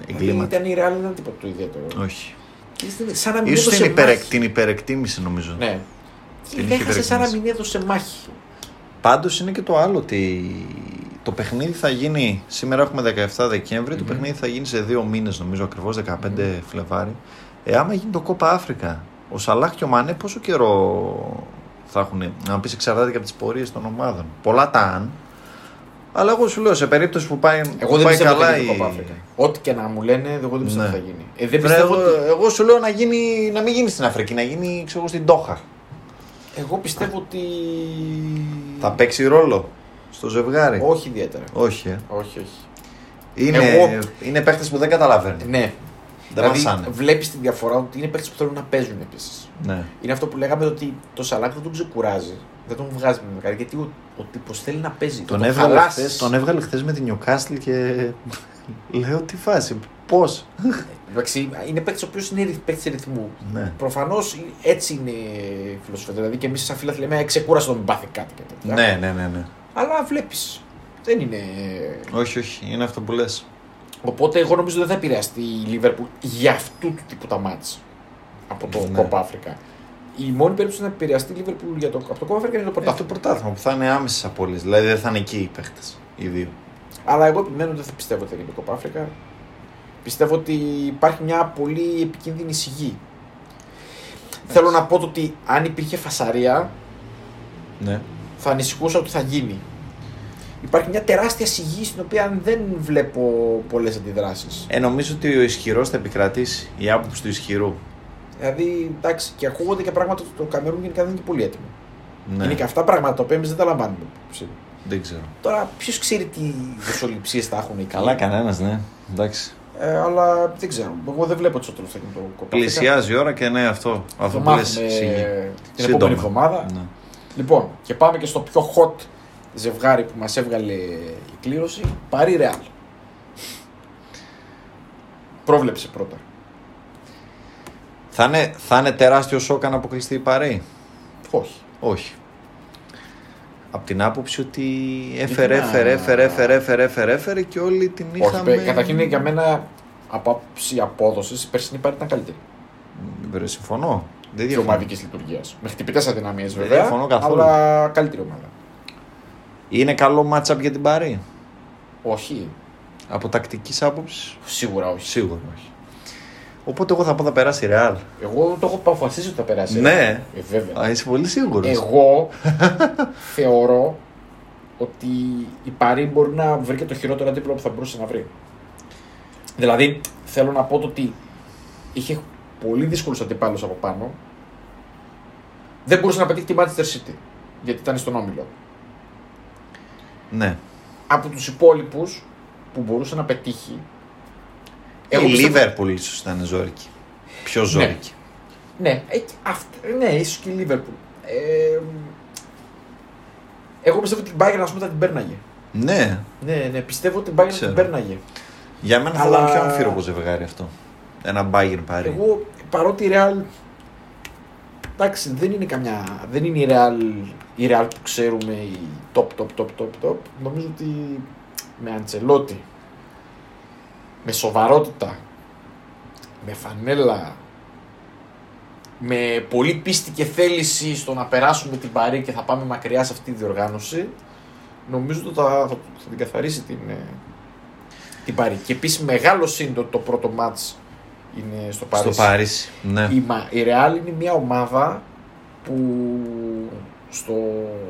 A: εγκλήματα.
B: Ήταν η Real, δεν ήταν τίποτα το ιδιαίτερο.
A: Όχι.
B: Και ήταν Σαν να μην
A: Ίσως
B: έδωσε
A: την, υπερεκ,
B: μάχη.
A: την υπερεκτίμηση νομίζω.
B: Ναι.
A: Την
B: Και
A: είχε
B: έχασε σαν να
A: υπερεκτιμήσει.
B: μην έδωσε μάχη.
A: Πάντως είναι και το άλλο ότι το παιχνίδι θα γίνει, σήμερα έχουμε 17 δεκεμβρη το
B: Μμμ.
A: παιχνίδι θα γίνει σε δύο μήνες νομίζω ακριβώς 15 Φλεβάρι. Ε, άμα γίνει το Κόπα Αφρικα, ο Σαλάχ και ο Μανέ πόσο καιρό θα έχουν, να μου πεις εξαρτάται και από τις πορείες των ομάδων. Πολλά τα αν, Αλλά εγώ σου λέω σε περίπτωση που πάει,
B: Εγώ
A: που
B: δεν
A: πάει
B: πιστεύω ότι
A: καλά
B: θα γίνει
A: η...
B: το Copa Africa. Ό,τι και να μου λένε, εγώ δεν πιστεύω
A: Ναι.
B: ότι θα γίνει. Ε, δεν
A: Βρε,
B: πιστεύω
A: εγώ,
B: ότι...
A: εγώ σου λέω να, γίνει, να μην γίνει στην Αφρική, να γίνει ξέρω, εγώ, στην Τόχα.
B: Εγώ πιστεύω ότι.
A: Θα παίξει ρόλο στο ζευγάρι.
B: Όχι ιδιαίτερα.
A: Όχι, ε.
B: Όχι, όχι.
A: Είναι,
B: Εγώ-
A: είναι παίχτες που δεν καταλαβαίνουν.
B: Ναι.
A: Δεν
B: δηλαδή,
A: μασάνε.
B: βλέπεις τη διαφορά ότι είναι παίκτε που θέλουν να παίζουν επίσης.
A: Ναι.
B: Είναι αυτό που λέγαμε ότι το Σαλάκ δεν τον ξεκουράζει. Δεν τον βγάζει με μεγάλη γιατί ο, ο τύπος θέλει να παίζει.
A: Τον,
B: Το
A: έβγαλε
B: χαλάσεις.
A: χθες, τον έβγαλε χθες με την Newcastle και λέω τι φάση. Πώς;
B: Εντάξει, είναι παίκτη ο οποίος είναι παίκτη ρυθμού.
A: ναι.
B: Προφανώς έτσι είναι η φιλοσοφία. Δηλαδή και εμείς, σαν φίλοι, λέμε ξεκούρασε τον, μην πάθει κάτι και τέτοια.
A: ναι, ναι, ναι, ναι.
B: Αλλά βλέπεις. Δεν είναι.
A: Όχι, όχι, είναι αυτό που λες.
B: Οπότε εγώ νομίζω δεν θα επηρεαστεί η Λίβερπουλ για αυτού του τύπου τα μάτς από το
A: Ναι.
B: Copa Africa. Η μόνη περίπτωση να επηρεαστεί η Λίβερπουλ για το, από το Copa Africa είναι το
A: Αυτό
B: πρωτάθλημα.
A: το πρωτάθλημα που θα είναι άμεσε απώλειε. Δηλαδή δεν θα είναι εκεί οι παίχτες. Οι δύο.
B: Αλλά εγώ επιμένω ότι δεν θα πιστεύω ότι θα γίνει το Copa Africa. Πιστεύω ότι υπάρχει μια πολύ επικίνδυνη σιγή. Θέλω να πω το ότι αν υπήρχε φασαρία
A: Ναι.
B: Θα ανησυχούσα ότι θα γίνει. Υπάρχει μια τεράστια σιγή στην οποία δεν βλέπω πολλές αντιδράσεις.
A: Ε, νομίζω ότι ο ισχυρός θα επικρατήσει. Η άποψη του ισχυρού.
B: Δηλαδή, εντάξει, και ακούγονται και πράγματα ότι το Καμερούν γενικά δεν είναι και πολύ έτοιμο.
A: Ναι.
B: Είναι και αυτά πράγματα τα οποία εμείς δεν τα λαμβάνουμε. υπόψη.
A: Δεν ξέρω.
B: Τώρα, ποιος ξέρει τι δοσοληψίες θα έχουν εκεί;
A: Καλά, κανένας, ναι. Εντάξει.
B: Ε, αλλά δεν ξέρω. Εγώ δεν βλέπω ότι στο τέλο θα γίνει το κοπάδι.
A: Πλησιάζει η ώρα και ναι, αυτό.
B: Θα
A: Αυτό
B: το
A: που λες,
B: μάθουμε
A: σιγή.
B: την
A: Σύντομα.
B: επόμενη εβδομάδα.
A: Ναι.
B: Λοιπόν, και πάμε και στο πιο hot ζευγάρι που μας έβγαλε η κλήρωση. Παρή Ρεάλ. Πρόβλεψε πρώτα.
A: Θα, είναι, θα είναι τεράστιο σοκ αν αποκλειστεί η Παρή.
B: Όχι.
A: Όχι. Απ' την άποψη ότι έφερε,
B: Γιατί να-
A: έφερε, έφερε, έφερε, έφερε, έφερε, έφερε και όλοι την
B: Όχι,
A: είχαμε...
B: παι- καταρχήν για μένα από άποψη απόδοσης η περσινή Παρή ήταν καλύτερη.
A: Βέβαια, συμφωνώ. Δεν
B: και
A: διαφωνώ.
B: ομαδικής λειτουργίας. Με χτυπητές αδυναμίες
A: Δεν
B: βέβαια.
A: διαφωνώ καθόλου.
B: Αλλά καλύτερη ομάδα.
A: Είναι καλό match-up για την Παρή.
B: Όχι.
A: Από τακτικής άποψης;
B: Σίγουρα όχι.
A: Σίγουρα όχι. Οπότε εγώ θα πω θα περάσει η Real.
B: Εγώ το έχω αποφασίσει ότι θα περάσει.
A: Ναι.
B: Ε, βέβαια.
A: Α, είσαι πολύ σίγουρος.
B: Εγώ θεωρώ ότι η Παρή μπορεί να βρει και το χειρότερο αντίπλο που θα μπορούσε να βρει. Δηλαδή, θέλω να πω το ότι είχε πολύ δύσκολους αντιπάλους από πάνω. Δεν μπορούσε να πετύχει τη Manchester City. Γιατί ήταν στον όμιλο.
A: Ναι.
B: Από τους υπόλοιπους που μπορούσε να πετύχει.
A: η
B: πιστεύω-
A: Liverpool ίσως ήταν ζόρικη. Πιο ζόρικη.
B: Ναι, ε, αυ- ναι ίσως και η Λίβερπουλ. Ε, εγώ πιστεύω ότι την Bayern ας πούμε, θα την πέρναγε.
A: Ναι.
B: Ναι, ναι, πιστεύω ότι την Bayern θα
A: Ξέρω.
B: την πέρναγε.
A: Για μένα θα
B: Αλλά-
A: ήταν πιο αμφίροπο ζευγάρι αυτό. Ένα Bayern Παρή.
B: Εγώ παρότι η Real. Εντάξει, δεν είναι καμιά. Δεν είναι η Real, η Real που ξέρουμε η top, top, top, top, top. Νομίζω ότι με Αντσελότη, με σοβαρότητα, με φανέλα, με πολύ πίστη και θέληση στο να περάσουμε την Παρή και θα πάμε μακριά σε αυτή τη διοργάνωση, νομίζω ότι θα, θα, θα την καθαρίσει την, ε, την Παρή. Και επίσης μεγάλο σύντο το πρώτο μάτς είναι στο Παρίσι.
A: Στο Παρίσι. Ναι.
B: Η, Μα- η Real είναι μια ομάδα που στο,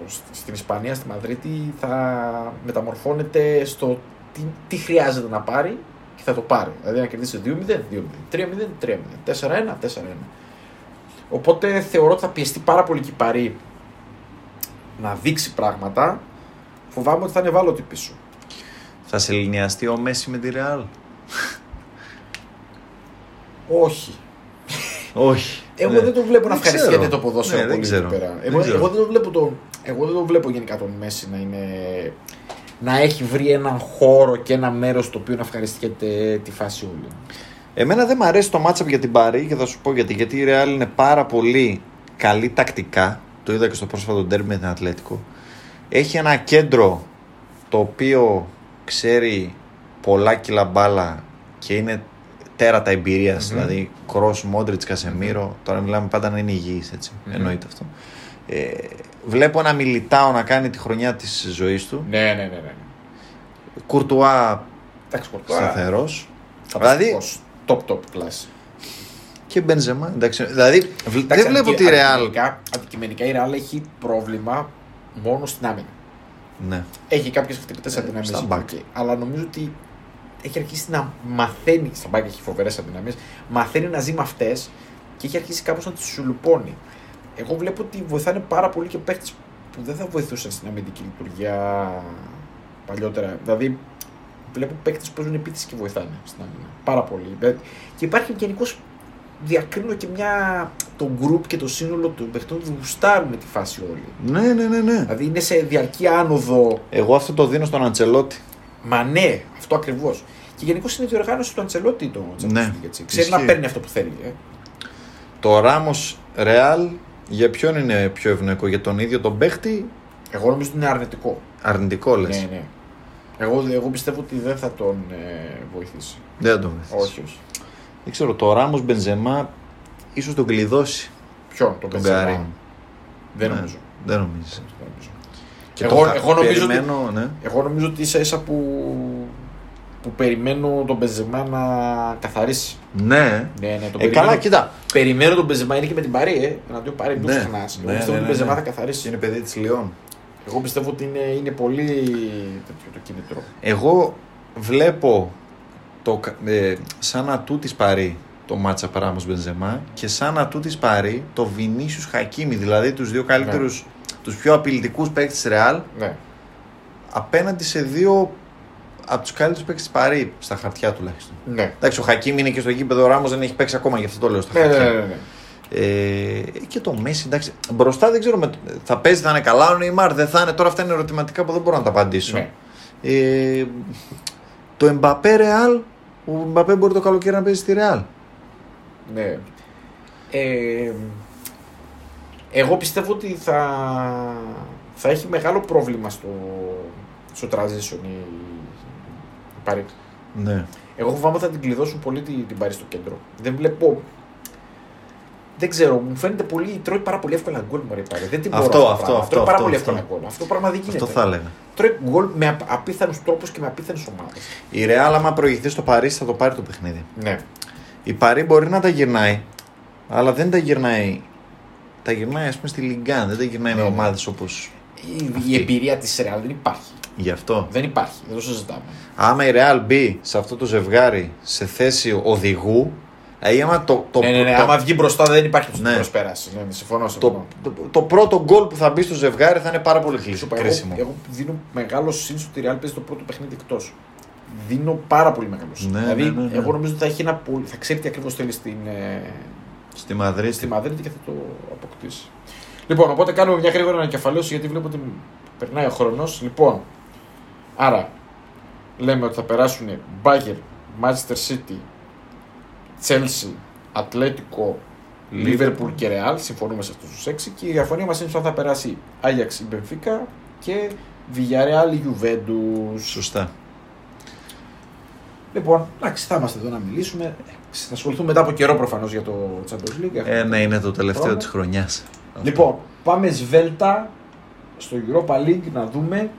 B: σ- στην Ισπανία, στη Μαδρίτη, θα μεταμορφώνεται στο τι, τι χρειάζεται να πάρει και θα το πάρει. Δηλαδή να κερδίσει 2-0, 2-0, 3-0, 3-0, 4-1, 4-1. Οπότε θεωρώ ότι θα πιεστεί πάρα πολύ και η Παρή να δείξει πράγματα. Φοβάμαι ότι θα είναι ευάλωτη πίσω.
A: Θα σε λυνιαστεί ο Μέση με τη Real.
B: Όχι.
A: Όχι.
B: Εγώ
A: Ναι.
B: δεν το βλέπω να
A: Δεν
B: ευχαριστιέται
A: ξέρω.
B: το ποδόσφαιρο
A: Ναι, δεν
B: πολύ
A: ξέρω.
B: εκεί πέρα.
A: Δεν
B: Εγώ,
A: ξέρω.
B: εγώ, δεν το βλέπω το, εγώ δεν το βλέπω γενικά τον Μέση να είναι. να έχει βρει έναν χώρο και ένα μέρος το οποίο να ευχαριστιέται τη φάση όλη.
A: Εμένα δεν μου αρέσει το matchup για την Παρή και θα σου πω γιατί. Γιατί η Real είναι πάρα πολύ καλή τακτικά. Το είδα και στο πρόσφατο ντέρμπι με την Ατλέτικο. Έχει ένα κέντρο το οποίο ξέρει πολλά κιλά μπάλα και είναι τέρατα εμπειρίας,
B: Μμμ.
A: Δηλαδή, Κρός, Μόντριτς, Κασεμίρο. Τώρα μιλάμε πάντα να είναι υγιείς, έτσι.
B: Μμμ.
A: Εννοείται αυτό. Ε, βλέπω ένα Μιλιτάο να κάνει τη χρονιά της ζωής του.
B: Ναι, ναι, ναι. ναι.
A: Κουρτουά
B: Εντάξει, Κορτουά.
A: σταθερός.
B: Δηλαδή.
A: Δηλαδή
B: Top, top class.
A: και Μπενζεμά. Εντάξει, δηλαδή δεν
B: Εντάξει,
A: βλέπω
B: αντικει-
A: τη Real.
B: Αντικειμενικά, αντικειμενικά η Real έχει πρόβλημα μόνο στην άμυνα.
A: Ναι.
B: Έχει κάποιες χτυπητές
A: Ε,
B: αδυναμίε.
A: στα back.
B: Αλλά νομίζω ότι έχει αρχίσει να μαθαίνει. Στα μπακ έχει φοβερές αδυναμίες. Μαθαίνει να ζει με αυτές και έχει αρχίσει κάπως να τις σουλουπώνει. Εγώ βλέπω ότι βοηθάνε πάρα πολύ και παίχτες που δεν θα βοηθούσαν στην αμυντική λειτουργία παλιότερα. Δηλαδή, βλέπω παίχτες που παίζουν επίθεση και βοηθάνε στην άμυνα. Πάρα πολύ. Δηλαδή, Και υπάρχει γενικώς διακρίνω και μια, το group και το σύνολο των παιχτών που γουστάρουν τη φάση όλοι.
A: Ναι, ναι, ναι, ναι.
B: Δηλαδή είναι σε διαρκή άνοδο
A: Εγώ αυτό το δίνω στον Αντσελότη.
B: Μα ναι, αυτό ακριβώς. Και γενικώς είναι η διοργάνωση του Αντσελότη το Champions
A: Ναι,
B: League, έτσι. Ξέρει
A: ισχύει.
B: να παίρνει αυτό που θέλει. Ε.
A: Το Ράμο Ρεάλ για ποιον είναι πιο ευνοϊκό, για τον ίδιο τον παίχτη,
B: Εγώ νομίζω ότι είναι αρνητικό.
A: αρνητικό λες.
B: Ναι, ναι. Εγώ, εγώ πιστεύω ότι δεν θα τον ε, βοηθήσει.
A: Δεν θα τον βοηθήσει.
B: Όχι, όχι.
A: Δεν ξέρω, το Ράμο Μπενζεμά ίσως τον κλειδώσει
B: Ποιον, τον
A: τον
B: Benzema?
A: Γκάριν.
B: Δεν
A: Ναι,
B: νομίζω.
A: Δεν νομίζει.
B: Δεν νομίζω.
A: Και
B: Εγώ-
A: το χα-
B: εγώ νομίζω ότι-
A: περιμένω, ναι.
B: Εγώ νομίζω ότι ίσα ίσα που, που περιμένω τον Μπεζεμά να καθαρίσει.
A: Ναι.
B: Ναι, ναι, τον
A: Ε,
B: περιμένω.
A: καλά, κοίτα.
B: Περιμένω τον Μπεζεμά, είναι και με την Παρή, ε. Να το πάρει, μην το
A: Ναι.
B: ξεχνά. Εγώ
A: Ναι,
B: πιστεύω
A: ναι,
B: ότι ο
A: ναι,
B: Μπεζεμά
A: ναι.
B: θα καθαρίσει.
A: Είναι παιδί της Λιόν.
B: Εγώ πιστεύω ότι είναι, είναι πολύ τέτοιο το κίνητρο.
A: Εγώ βλέπω το, κα- ε, σαν ατού της Παρή το μάτσα Ράμος Μπενζεμά και σαν ατού της Παρή το Βινίσιους Χακίμι, δηλαδή τους δύο καλύτερους, τους πιο απειλητικούς παίκτες της Ρεάλ
B: Ναι.
A: απέναντι σε δύο από τους καλύτερους παίκτες της Παρή, στα χαρτιά τουλάχιστον.
B: Ναι.
A: Εντάξει, ο Χακίμι είναι και στο γήπεδο, ο Ράμος δεν έχει παίξει ακόμα, γι' αυτό το λέω στα
B: Ναι, ναι,
A: χαρτιά.
B: ναι, ναι.
A: Ε, και το Μέση, εντάξει. Μπροστά δεν ξέρω, με- θα παίζει, θα είναι καλά ο Νεϊμάρ, δεν θα είναι. Τώρα αυτά είναι ερωτηματικά που δεν μπορώ να τα απαντήσω.
B: Ναι.
A: Ε, το Εμπαπέ Ρεάλ, ο Εμπαπέ μπορεί το καλοκαίρι να παίζει στη Ρεάλ.
B: Ναι. Ε, εγώ πιστεύω ότι θα, θα έχει μεγάλο πρόβλημα στο, στο transition η, η Παρή.
A: Ναι.
B: Εγώ φοβάμαι ότι θα την κλειδώσουν πολύ την, την Παρή στο κέντρο. Δεν βλέπω. Δεν ξέρω, μου φαίνεται πολύ. Τρώει πάρα πολύ εύκολα γκολ μου η Παρή. Δεν την μπορώ
A: Αυτό,
B: το
A: αυτό,
B: πράγμα.
A: αυτό,
B: Τρώει πάρα
A: αυτό,
B: πολύ
A: αυτό.
B: εύκολα γκολ. Αυτό πράγμα δεν γίνεται.
A: Αυτό θα έλεγα.
B: Τρώει γκολ με απ- απίθανους τρόπους και με απίθανες ομάδες.
A: Η Ρεάλ, άμα προηγηθεί στο Παρίσι, θα το πάρει το παιχνίδι.
B: Ναι.
A: Η Παρή μπορεί να τα γυρνάει, αλλά δεν τα γυρνάει. Τα γυρνάει, ας πούμε, στη Λιγκάν. Δεν τα γυρνάει
B: Ναι,
A: με
B: ναι.
A: ομάδες όπως.
B: Η, η εμπειρία της Ρεάλ δεν υπάρχει.
A: Γι' αυτό.
B: Δεν υπάρχει. Δεν το συζητάμε.
A: Άμα η Real μπει σε αυτό το ζευγάρι σε θέση οδηγού, δηλαδή άμα το, το,
B: ναι, ναι, ναι.
A: το,
B: Άμα βγει μπροστά δεν υπάρχει
A: Ναι.
B: προσπέραση. Ναι, ναι, συμφωνώ.
A: το,
B: συμφωνώ.
A: το, το πρώτο γκολ που θα μπει στο ζευγάρι θα είναι πάρα πολύ
B: Σου
A: χρήσιμο.
B: είπα, εγώ,
A: κρίσιμο.
B: εγώ δίνω μεγάλο σύν στο ότι η Real παίζει το πρώτο παιχνίδι εκτός. Δίνω πάρα πολύ μεγάλο σύν.
A: Ναι,
B: δηλαδή,
A: ναι, ναι, ναι.
B: εγώ νομίζω ότι θα, έχει ένα πολύ, θα ξέρει τι ακριβώς θέλει στην, ε,
A: Στη Μαδρίτη.
B: στη Μαδρίτη και θα το αποκτήσει. Λοιπόν, οπότε κάνουμε μια γρήγορη ανακεφαλαίωση γιατί βλέπω ότι περνάει ο χρόνος. Λοιπόν, άρα λέμε ότι θα περάσουν Bayern, Manchester City, Chelsea, Ατλέτικο, Liverpool και Real. Συμφωνούμε σε αυτούς τους έξι. Και η διαφωνία μας είναι στο αν θα περάσει Ajax η Benfica και Villarreal η Juventus.
A: Σωστά.
B: Λοιπόν, εντάξει, θα είμαστε εδώ να μιλήσουμε. Θα ασχοληθούμε μετά από καιρό προφανώς για το Champions League.
A: Ε, ναι, είναι το τελευταίο
B: Χρόνο.
A: της χρονιάς.
B: Λοιπόν, πάμε σβέλτα στο Europa League να δούμε.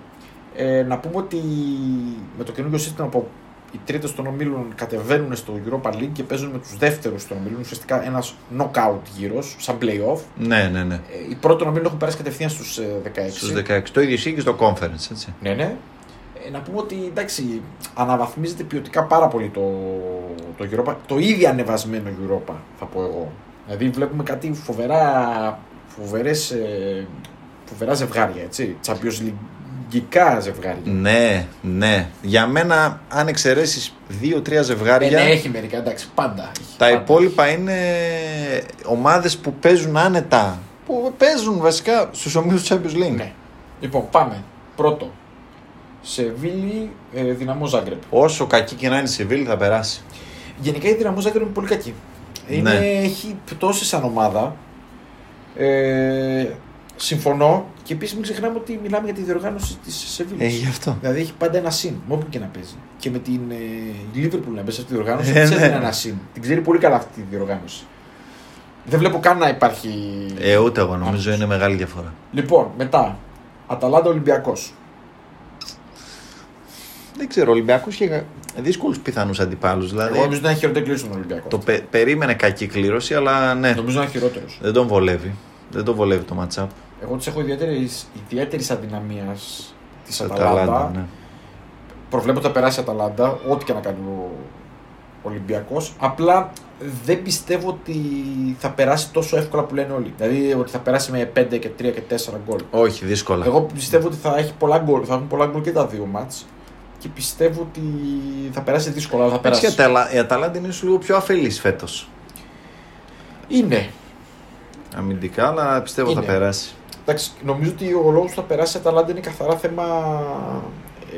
B: Ε, να πούμε ότι με το καινούργιο σύστημα που οι τρίτες των ομίλων κατεβαίνουν στο Europa League και παίζουν με τους δεύτερους των ομίλων. Ουσιαστικά ένας knockout γύρος, σαν playoff.
A: Ναι, ναι, ναι.
B: Ε, οι πρώτοι των ομίλων έχουν περάσει κατευθείαν στους 16.
A: Στους 16. Το ίδιο ισχύει και στο conference, έτσι.
B: Ναι, ναι. Ε, να πούμε ότι εντάξει, αναβαθμίζεται ποιοτικά πάρα πολύ το, το Europa. Το ήδη ανεβασμένο Europa, θα πω εγώ. Δηλαδή βλέπουμε κάτι φοβερά, φοβερές, ε, φοβερά ζευγάρια, έτσι. Champions League ζευγάρια.
A: Ναι, ναι. Για μένα, αν εξαιρέσεις δύο-τρία
B: Ε,
A: ζευγάρια,
B: ναι, έχει μερικά, εντάξει, πάντα. Έχει,
A: τα
B: πάντα.
A: υπόλοιπα είναι ομάδες που παίζουν άνετα. Που παίζουν βασικά στους ομίλους του Champions League.
B: Ναι. Λοιπόν, πάμε. Πρώτο. Σεβίλη, ε, Δυναμό Ζάγκρεπ.
A: Όσο κακή και να είναι η Σεβίλη, θα περάσει.
B: Γενικά η Δυναμό Ζάγκρεπ είναι πολύ κακή. Είναι,
A: Ναι.
B: Έχει πτώσεις σαν ομάδα. Ε, συμφωνώ. Και επίσης μην ξεχνάμε ότι μιλάμε για τη διοργάνωση της Σεβίλης.
A: Ε, γι' αυτό.
B: Δηλαδή έχει πάντα ένα συν, με όπου και να παίζει. Και με την ε, Liverpool να παίζει αυτή τη διοργάνωση,
A: Ε,
B: δεν ξέρει
A: ναι.
B: ένα συν. Την ξέρει πολύ καλά αυτή τη διοργάνωση. Δεν βλέπω καν να υπάρχει.
A: Ε, ούτε εγώ νομίζω
B: Άκουσες.
A: είναι μεγάλη διαφορά.
B: Λοιπόν, μετά. Αταλάντα Ολυμπιακός.
A: Δεν ξέρω, ο Ολυμπιακός είχε δύσκολους πιθανούς αντιπάλους. Δηλαδή,
B: Εγώ νομίζω ότι είναι χειρότερη κλήρωση τον Ολυμπιακό.
A: το πε- περίμενε κακή κλήρωση, αλλά ναι,
B: Νομίζω να είναι χειρότερος.
A: δεν τον βολεύει. Δεν τον βολεύει το matchup.
B: Εγώ τους έχω ιδιαίτερη αδυναμίας της Αταλάντα.
A: Αταλάντα, ναι.
B: Προβλέπω ότι θα περάσει η Αταλάντα, ό,τι και να κάνει ο Ολυμπιακός. Απλά δεν πιστεύω ότι θα περάσει τόσο εύκολα που λένε όλοι. Δηλαδή ότι θα περάσει με 5 και 3 και 4 γκολ.
A: Όχι, δύσκολα.
B: Εγώ πιστεύω ότι θα, έχει πολλά γκολ, θα έχουν πολλά γκολ και τα δύο μάτς και πιστεύω ότι θα περάσει δύσκολα, αλλά θα
A: Εντάξει,
B: περάσει.
A: η Αταλα- η Αταλάντα είναι ίσως λίγο πιο αφελής φέτος.
B: Είναι.
A: Αμυντικά, αλλά πιστεύω
B: Είναι.
A: θα περάσει.
B: Εντάξει, νομίζω ότι ο λόγος που θα περάσει η Αταλάντα είναι καθαρά θέμα ε,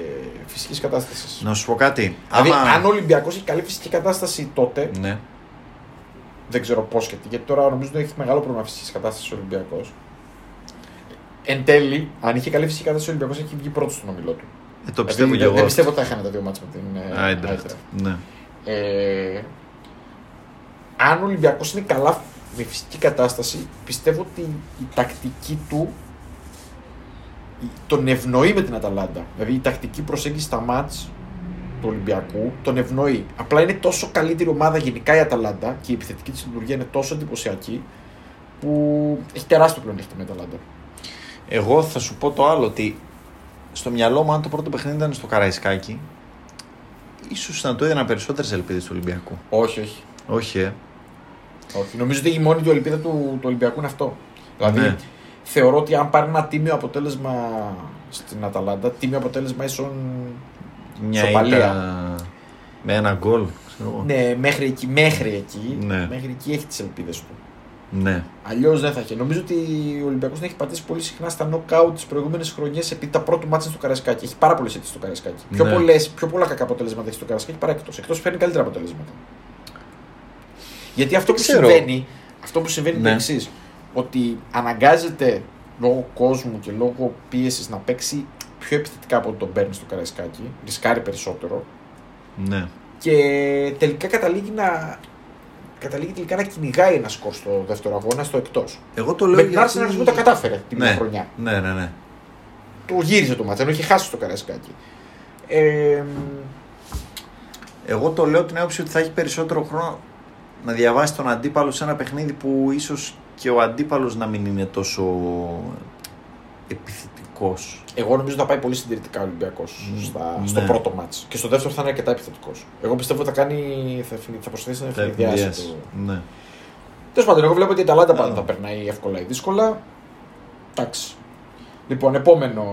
B: φυσικής κατάστασης.
A: Να σου πω κάτι.
B: Δηλαδή,
A: Άμα-
B: αν ο Ολυμπιακός έχει καλή φυσική κατάσταση τότε,
A: Ναι.
B: δεν ξέρω πώς και τι, γιατί τώρα νομίζω ότι έχει μεγάλο πρόβλημα φυσικής κατάστασης ο Ολυμπιακός. Εν τέλει, αν είχε καλή φυσική κατάσταση ο Ολυμπιακός, έχει βγει πρώτος στον ομιλό του.
A: Ε, το πιστεύω
B: Δηλαδή,
A: και εγώ.
B: δεν πιστεύω ότι θα έχανε τα δύο μάτια με την ε,
A: Άιντραχτ.
B: Eintracht.
A: Ναι.
B: Ε, αν ο Ολυμπιακός είναι καλά με φυσική κατάσταση, πιστεύω ότι η τακτική του η- τον ευνοεί με την Αταλάντα. Δηλαδή η τακτική προσέγγιση στα μάτς του Ολυμπιακού τον ευνοεί. Απλά είναι τόσο καλύτερη ομάδα γενικά η Αταλάντα και η επιθετική της λειτουργία είναι τόσο εντυπωσιακή που έχει τεράστιο πλεονέκτημα η Αταλάντα.
A: Εγώ θα σου πω το άλλο ότι στο μυαλό μου, αν το πρώτο παιχνίδι ήταν στο Καραϊσκάκι, ίσως να το έδινα περισσότερες ελπίδες του Ολυμπιακού.
B: Όχι, όχι.
A: Όχι, ε.
B: όχι. Νομίζω ότι η μόνη του ελπίδα του, του Ολυμπιακού είναι αυτό. Δηλαδή
A: Ναι.
B: θεωρώ ότι αν πάρει ένα τίμιο αποτέλεσμα στην Αταλάντα, τίμιο αποτέλεσμα ίσον.
A: Μια
B: Σοπαλία.
A: ήττα με ένα γκολ. ξέρω εγώ.
B: Ναι, μέχρι εκεί, μέχρι εκεί,
A: Ναι.
B: μέχρι εκεί έχει τις ελπίδες του.
A: Ναι.
B: Αλλιώς δεν θα είχε. Νομίζω ότι ο Ολυμπιακός έχει πατήσει πολύ συχνά στα knockout τις προηγούμενες χρονιές επειδή τα πρώτα μάτια στο Καρασκάκι. Έχει πάρα πολλές αιτήσει στο Καρασκάκι. Πιο,
A: Ναι.
B: πολλές, πιο πολλά κακά αποτελέσματα έχει στο Καρασκάκι παρά εκτός. Εκτός φέρνει καλύτερα αποτελέσματα. Γιατί αυτό που
A: Δεν ξέρω.
B: συμβαίνει, αυτό που συμβαίνει είναι
A: Ναι.
B: το εξής. Ότι αναγκάζεται λόγω κόσμου και λόγω πίεσης να παίξει πιο επιθετικά από ό,τι τον παίρνει στο Καρασκάκι. Ρισκάρει περισσότερο.
A: ναι.
B: Και τελικά καταλήγει να. Καταλήγει τελικά να κυνηγάει ένα σκορ στο δεύτερο αγώνα στο εκτός.
A: Εγώ το λέω
B: Με την
A: γιατί-
B: Arsenal που τα κατάφερε την μια
A: ναι.
B: χρονιά.
A: Ναι, ναι, ναι.
B: Το γύρισε το μάτσο, ενώ είχε χάσει το Καρασκάκι. Ε,
A: Εγώ το λέω την άποψη ότι θα έχει περισσότερο χρόνο να διαβάσει τον αντίπαλο σε ένα παιχνίδι που ίσως και ο αντίπαλος να μην είναι τόσο επιθετικό.
B: εγώ νομίζω ότι θα πάει πολύ συντηρητικά ο Ολυμπιακός
A: ναι.
B: στο πρώτο μάτς. Και στο δεύτερο θα είναι αρκετά επιθετικός. Εγώ πιστεύω ότι θα, κάνει, θα, φυ- θα προσπαθήσει να ευνηδιάσει το.
A: Ναι.
B: Τέλος πάντων, εγώ βλέπω ότι η Αταλάντα πάντα
A: Ναι.
B: θα περνάει εύκολα ή δύσκολα. Εντάξει. Λοιπόν, επόμενο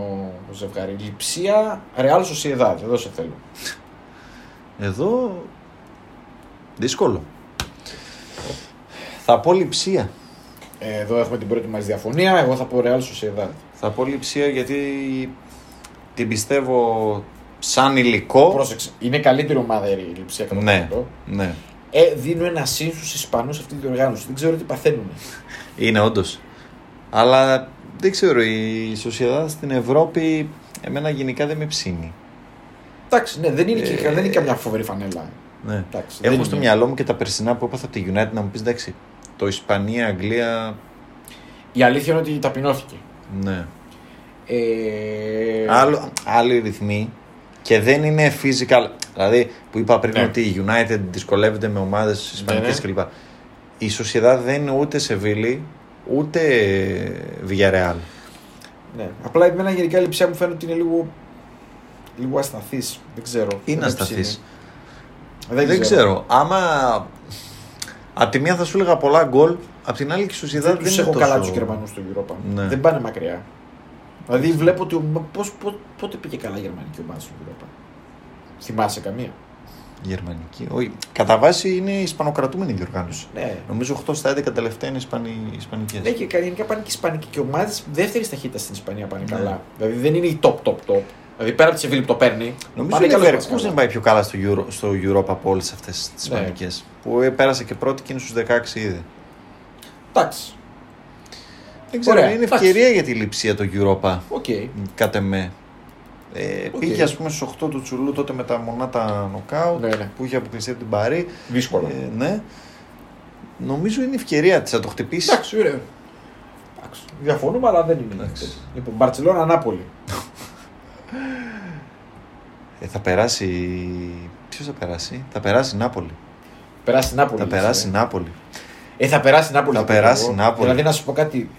B: ζευγάρι. Λιψία, Ρεάλ Σοσιεδάδ. Εδώ σε θέλω.
A: Εδώ δύσκολο. Θα πω λειψία.
B: Ε, Εδώ έχουμε την πρώτη μας διαφωνία. Εγώ θα πω Ρεάλ Σοσιεδάδ.
A: Θα πω λειψία γιατί την πιστεύω σαν υλικό.
B: Πρόσεξε. Είναι καλύτερη ομάδα η Λιψία κατά
A: Ναι,
B: το
A: ναι.
B: Ε, δίνω ένα συν στου Ισπανούς σε αυτή την οργάνωση. Δεν ξέρω τι παθαίνουν.
A: Είναι όντως. Αλλά δεν ξέρω, η Σοσιαδά στην Ευρώπη εμένα γενικά δεν με ψήνει.
B: Εντάξει, ναι, δεν είναι, και,
A: Ε,
B: δεν είναι καμιά φοβερή φανέλα.
A: Ναι.
B: Εντάξει, δεν
A: Έχω στο
B: είναι.
A: μυαλό μου και τα περσινά που έπαθα από τη United να μου πεις εντάξει. Το Ισπανία, Αγγλία.
B: Η αλήθεια είναι ότι ταπεινώθηκε.
A: Ναι.
B: Ε,
A: Άλλο, άλλοι ρυθμοί και δεν είναι physical. Δηλαδή που είπα πριν
B: Ναι.
A: ότι η United δυσκολεύεται με ομάδες Ισπανικές
B: ναι.
A: κλπ. Η Σοσιαδά δεν είναι ούτε Σεβίλη ούτε Villarreal.
B: Ναι. Απλά εμένα γενικά η λειψία μου φαίνεται ότι είναι λίγο, λίγο ασταθής. Δεν ξέρω.
A: Είναι
B: Δεν
A: ασταθής.
B: ψήνει.
A: Δεν, ξέρω. Άμα. Απ' τη μία θα σου έλεγα πολλά γκολ, απ' την άλλη και η Σοσιαδά
B: Δεν
A: δεν,
B: τους
A: είναι
B: έχω
A: τόσο...
B: καλά τους Γερμανούς στο Europa.
A: Ναι.
B: Δεν πάνε μακριά. Δηλαδή βλέπω ότι. ο- Πώς, πό- πότε πήγε καλά η γερμανική ομάδα στο Europa. Θυμάσαι καμία;
A: Γερμανική. Όχι. Κατά βάση είναι ισπανοκρατούμενη η διοργάνωση.
B: Ναι.
A: Νομίζω 8 στα 11 τελευταία είναι Ισπανι... Ισπανικές.
B: Ναι, και γενικά πάνε και Ισπανικοί και ομάδες δεύτερης ταχύτητας στην Ισπανία πάνε
A: Ναι.
B: καλά. Δηλαδή δεν είναι η top top top. Δηλαδή πέρα από τη Σεβίλη που το παίρνει.
A: Νομίζω
B: πάνε
A: ότι η
B: και άλλες
A: Leverkusen
B: ομάδες
A: πάει πιο καλά στο, Euro, στο Europa από όλε αυτές τις
B: Ναι.
A: Ισπανικέ. Που πέρασε και πρώτη και είναι στους 16 ήδη.
B: Εντάξει.
A: Δεν ξέρω,
B: Ωραία,
A: είναι
B: εντάξει.
A: ευκαιρία για τη λειψία το Europa.
B: Οκ.
A: Κάτε με. Ε,
B: Οκ.
A: Πήγε ας πούμε στους 8 του Τσουλού τότε με τα μονάτα νοκάουτ
B: Ναι, ναι.
A: που είχε αποκλειστεί από την Παρή.
B: Δύσκολο.
A: Ε, ναι. Νομίζω είναι ευκαιρία της να το χτυπήσεις.
B: Εντάξει, ωραία. Εντάξει. Διαφωνούμε, αλλά δεν είναι.
A: Εντάξει.
B: Λοιπόν, Μπαρσελόνα Νάπολη.
A: Ε, θα περάσει. Ποιος θα περάσει, θα περάσει η Νάπολη.
B: Περάσει η Νάπολη.
A: θα
B: λες,
A: περάσει η
B: ε.
A: Νάπολη.
B: Ε, θα περάσει η Νάπολη.
A: Θα
B: θα πω
A: περάσει
B: εγώ.
A: η Νάπολη.
B: Δηλαδή να σου πω κάτι.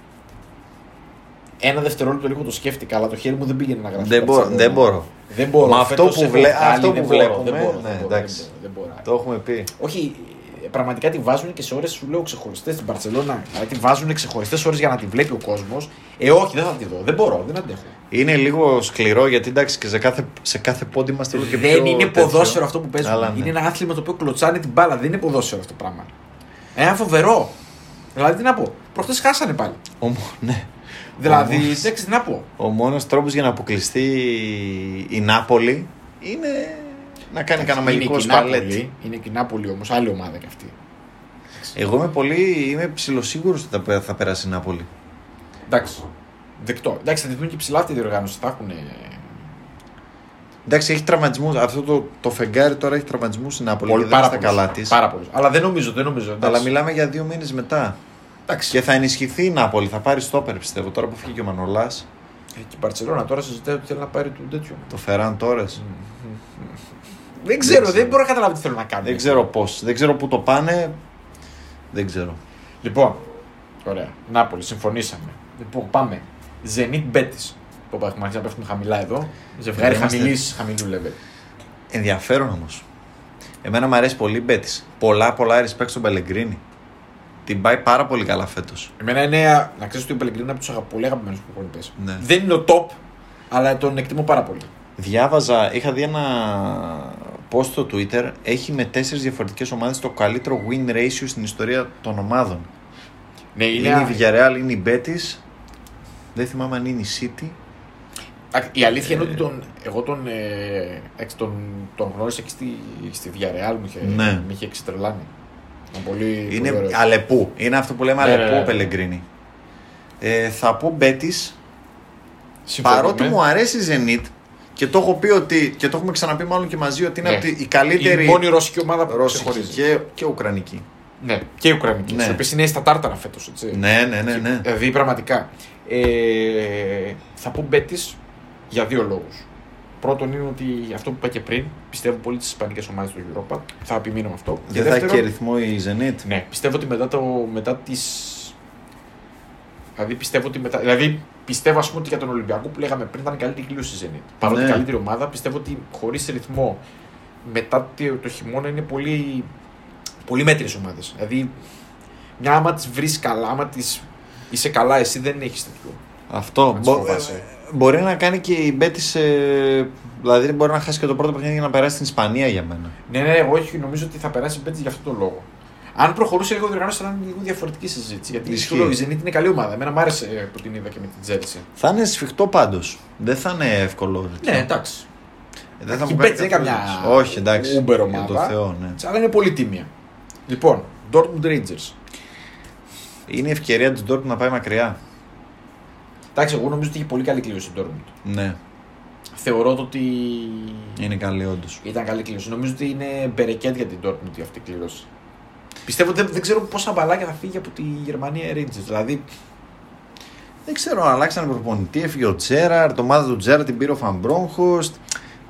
B: ένα δευτερόλεπτο λίγο το σκέφτηκα, αλλά το χέρι μου δεν πήγαινε να γράψει.
A: Δεν, μπορώ,
B: Μπαρτσελόνα.
A: δεν μπορώ.
B: Δεν μπορώ.
A: Μα αυτό
B: Φέτος
A: που
B: έχω
A: βλέ-
B: βγάλει,
A: αυτό
B: δεν
A: που
B: μπορώ,
A: βλέπουμε,
B: Δεν μπορώ,
A: ναι,
B: δεν μπορώ,
A: εντάξει.
B: δεν μπορώ, δεν μπορώ.
A: Το έχουμε πει.
B: Όχι, ε, πραγματικά τη βάζουν και σε ώρες σου λέω ξεχωριστές στην Παρσελώνα. Δηλαδή τη βάζουν ξεχωριστές ώρες για να τη βλέπει ο κόσμος. Ε, όχι, δεν θα τη δω. Δεν μπορώ, δεν αντέχω.
A: Είναι λίγο σκληρό γιατί εντάξει και σε κάθε, σε κάθε πόντι είμαστε λίγο και πιο.
B: δεν είναι
A: τέτοιο.
B: ποδόσφαιρο αυτό που παίζουν.
A: Αλλά ναι.
B: Είναι ένα άθλημα το οποίο κλωτσάνε την μπάλα. Δεν είναι ποδόσφαιρο αυτό το πράγμα. Ένα φοβερό. Δηλαδή τι να πω. Προχτές χάσανε πάλι.
A: Ο, μο- ναι.
B: Δηλαδή,
A: Όμως-
B: εντάξει, τι να πω.
A: Ο μόνος τρόπος για να αποκλειστεί η Νάπολη είναι να κάνει κανένα
B: Είναι
A: μαγικό
B: και η Νάπολη,
A: σπαλέτσι.
B: Είναι και η Νάπολη όμως, άλλη ομάδα κι αυτή.
A: Εγώ είμαι πολύ. Είμαι ψηλοσίγουρος ότι θα, θα περάσει η Νάπολη.
B: Εντάξει. Δεκτό. Εντάξει, θα τη δουν και ψηλά αυτή τη διοργάνωση. Θα έχουν.
A: Εντάξει, έχει τραυματισμούς. Αυτό το, το φεγγάρι τώρα έχει τραυματισμούς η Νάπολη
B: Πολύ
A: και δεν
B: πάρα
A: είναι στα καλά
B: πολλούς.
A: της.
B: Πάρα πολλούς. Αλλά δεν νομίζω, δεν νομίζω.
A: Αλλά
B: εντάξει.
A: μιλάμε για δύο μήνες μετά.
B: Εντάξει.
A: Και θα ενισχυθεί η Νάπολη. Θα πάρει στόπερ πιστεύω. Τώρα που φύγει και ο Μανολάς.
B: Ε, Και η Μπαρσελόνα τώρα συζητάει ότι θέλει να πάρει του τέτοιο.
A: Το Φεράν Τόρες.
B: Δεν ξέρω,
A: ξέρω.
B: δεν μπορώ να καταλάβω τι θέλω να κάνω.
A: Δεν ξέρω πώς. Δεν ξέρω πού το πάνε. Δεν ξέρω.
B: Λοιπόν, ωραία. Νάπολη, συμφωνήσαμε. Λοιπόν, πάμε. Zenit Betis. Που έχουμε αρχίσει να πέφτουμε χαμηλά εδώ. Ζευγάρι
A: Είμαστε-
B: χαμηλής, χαμηλού level.
A: Ενδιαφέρον όμως. Εμένα μου αρέσει πολύ η Μπέτη. Πολλά πολλά respect στον Πελεγκρίνη. Την πάει πάρα πολύ καλά φέτος.
B: Εμένα είναι, να ξέρεις ότι ο Πελεγκρίνο είναι από τους αγαπ... πολύ αγαπημένους προπονητές.
A: Ναι.
B: Δεν είναι ο top, αλλά τον εκτιμώ πάρα πολύ.
A: Διάβαζα, είχα δει ένα post στο Twitter. Έχει με τέσσερις διαφορετικές ομάδες το καλύτερο win ratio στην ιστορία των ομάδων.
B: Ναι,
A: Είναι, η Villarreal, είναι η Betis. Δεν θυμάμαι αν είναι η City.
B: Α, Η αλήθεια είναι ότι τον, εγώ τον, ε, εντάξει, τον, τον γνώρισα και στη, στη Villarreal μου είχε,
A: Ναι.
B: με είχε εξετρελάνει. Ήταν πολύ,
A: Είναι
B: πολύ ωραίος.
A: αλεπού. Είναι αυτό που λέμε
B: Ναι,
A: αλεπού
B: ναι,
A: ο
B: ναι.
A: Πελεγκρίνη. Ε, θα πω Betis.
B: Συμφωνούμε.
A: Παρότι μου αρέσει η Zenit και το έχω πει ότι. και το έχουμε ξαναπεί μάλλον και μαζί ότι είναι
B: Ναι.
A: από τη- η καλύτερη.
B: Η μόνη ρωσική ομάδα που
A: Ρώσικη
B: ξεχωρίζει.
A: και, και Ουκρανική.
B: Ναι, και η Ουκρανική.
A: Ναι.
B: Ναι. οποίε είναι στα τάρταρα φέτος.
A: Ναι, ναι, ναι. ναι.
B: Δηλαδή πραγματικά. Ε, θα πω Μπέτης για δύο λόγους. Πρώτον είναι ότι αυτό που είπα και πριν, πιστεύω πολύ τις ισπανικές ομάδες του Europa. Θα επιμείνω με αυτό.
A: Δεν θα έχει και ρυθμό η Zenit.
B: Ναι, πιστεύω ότι μετά, το, μετά τις... Δηλαδή πιστεύω ότι μετά... Δηλαδή πιστεύω ας πούμε ότι για τον Ολυμπιακό που λέγαμε πριν ήταν η καλύτερη κλήρωση η Zenit. Παρότι
A: Ναι.
B: η καλύτερη ομάδα, πιστεύω ότι χωρίς ρυθμό μετά το, το χειμώνα είναι πολύ, πολύ μέτριες ομάδες. Δηλαδή μια άμα τις βρεις καλά, άμα τις είσαι καλά εσύ δεν έχεις τέτοιο.
A: Αυτό.
B: Να τις
A: Μπο-
B: φοβάσαι.
A: μπορεί να κάνει και η Betis. Ε, δηλαδή μπορεί να χάσει και το πρώτο παιχνίδι για να περάσει στην Ισπανία για μένα.
B: Ναι, ναι, εγώ όχι, νομίζω ότι θα περάσει η Betis για αυτόν τον λόγο. Αν προχωρούσε λίγο διοργάνωση θα ήταν λίγο διαφορετική συζήτηση. Γιατί
A: Ισχύει.
B: σου λέω, η Zenit είναι καλή ομάδα. Εμένα μου άρεσε που την είδα και με την Chelsea.
A: Θα είναι σφιχτό πάντως. Δεν θα είναι εύκολο.
B: Ναι, εντάξει.
A: Ε, Δεν θα
B: Η
A: μου κάνει
B: Betis δεν είναι
A: καθόλου
B: καμιά
A: εντύπωση. Όχι, εντάξει.
B: Uber
A: Για
B: ομάδα.
A: το Θεό, ναι.
B: Αλλά είναι πολύ τίμια. Λοιπόν, Dortmund Rangers.
A: Είναι η ευκαιρία τη Dortmund να πάει μακριά.
B: Εντάξει, εγώ νομίζω ότι είχε πολύ καλή κλήρωση η Dortmund.
A: Ναι,
B: Θεωρώ το ότι
A: είναι καλή όντως.
B: ήταν καλή κλήρωση. Νομίζω ότι είναι μπερεκέτ για την Dortmund αυτή η κλήρωση. Πιστεύω ότι δεν, δεν ξέρω πόσα μπαλάκια θα φύγει από τη Γερμανία Rangers. Δηλαδή,
A: Δεν ξέρω αν αλλάξανε προπονητή. Έφυγε ο Τζέραρ, το ομάδα του Τζέραρ την πήρε ο Φαμπρόγχοστ.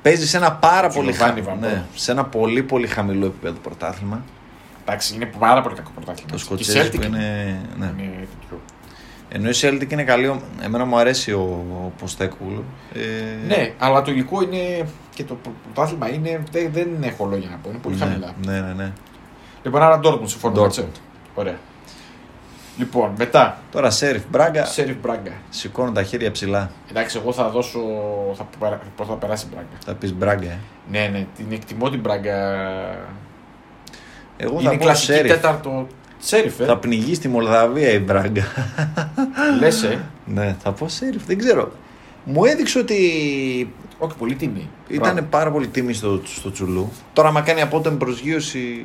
A: Παίζει σε ένα πάρα πολύ,
B: Giovanni
A: χα...
B: Van
A: ναι,
B: Bronckhorst.
A: σε ένα πολύ πολύ χαμηλό επίπεδο πρωτάθλημα.
B: εντάξει, είναι πάρα πολύ κακό πρωτάθλημα.
A: Το
B: Και η
A: Σκοτσέζι
B: Celtic
A: που είναι. Ναι.
B: είναι τέτοιο.
A: Ενώ η Celtic είναι καλή. ο- Εμένα μου αρέσει ο, ο Ποστέκουλ. Ε,
B: Ναι, αλλά το υλικό είναι και το πρωτάθλημα είναι. Δεν, δεν έχω λόγια να πω. Είναι πολύ
A: ναι,
B: χαμηλά.
A: Ναι, ναι, ναι.
B: Λοιπόν, άρα Dortmund συμφωνώ.
A: Dortmund.
B: έτσι. Ωραία. Λοιπόν, μετά.
A: Τώρα Σέριφ Μπράγκα.
B: Σέριφ Μπράγκα.
A: Σηκώνω τα χέρια ψηλά.
B: Εντάξει, εγώ θα δώσω. Θα, παρα- πώς θα περάσει η Μπράγκα.
A: Θα πεις Μπράγκα. Ε.
B: Ναι, ναι, την εκτιμώ την Μπράγκα.
A: Εγώ
B: Είναι
A: θα πω
B: κλασική
A: Σέριφ.
B: τέταρτο. Σέριφ, ε.
A: Θα πνιγείς στη Μολδαβία η Μπράγκα.
B: Λες, ε.
A: ναι, θα πω Σέριφ. Δεν ξέρω. Μου έδειξε ότι
B: Όχι, πολύ τιμή.
A: ήταν
B: Μπράβο.
A: πάρα πολύ τίμη στο, στο τσουλού. Τώρα, άμα κάνει απότομη προσγείωση.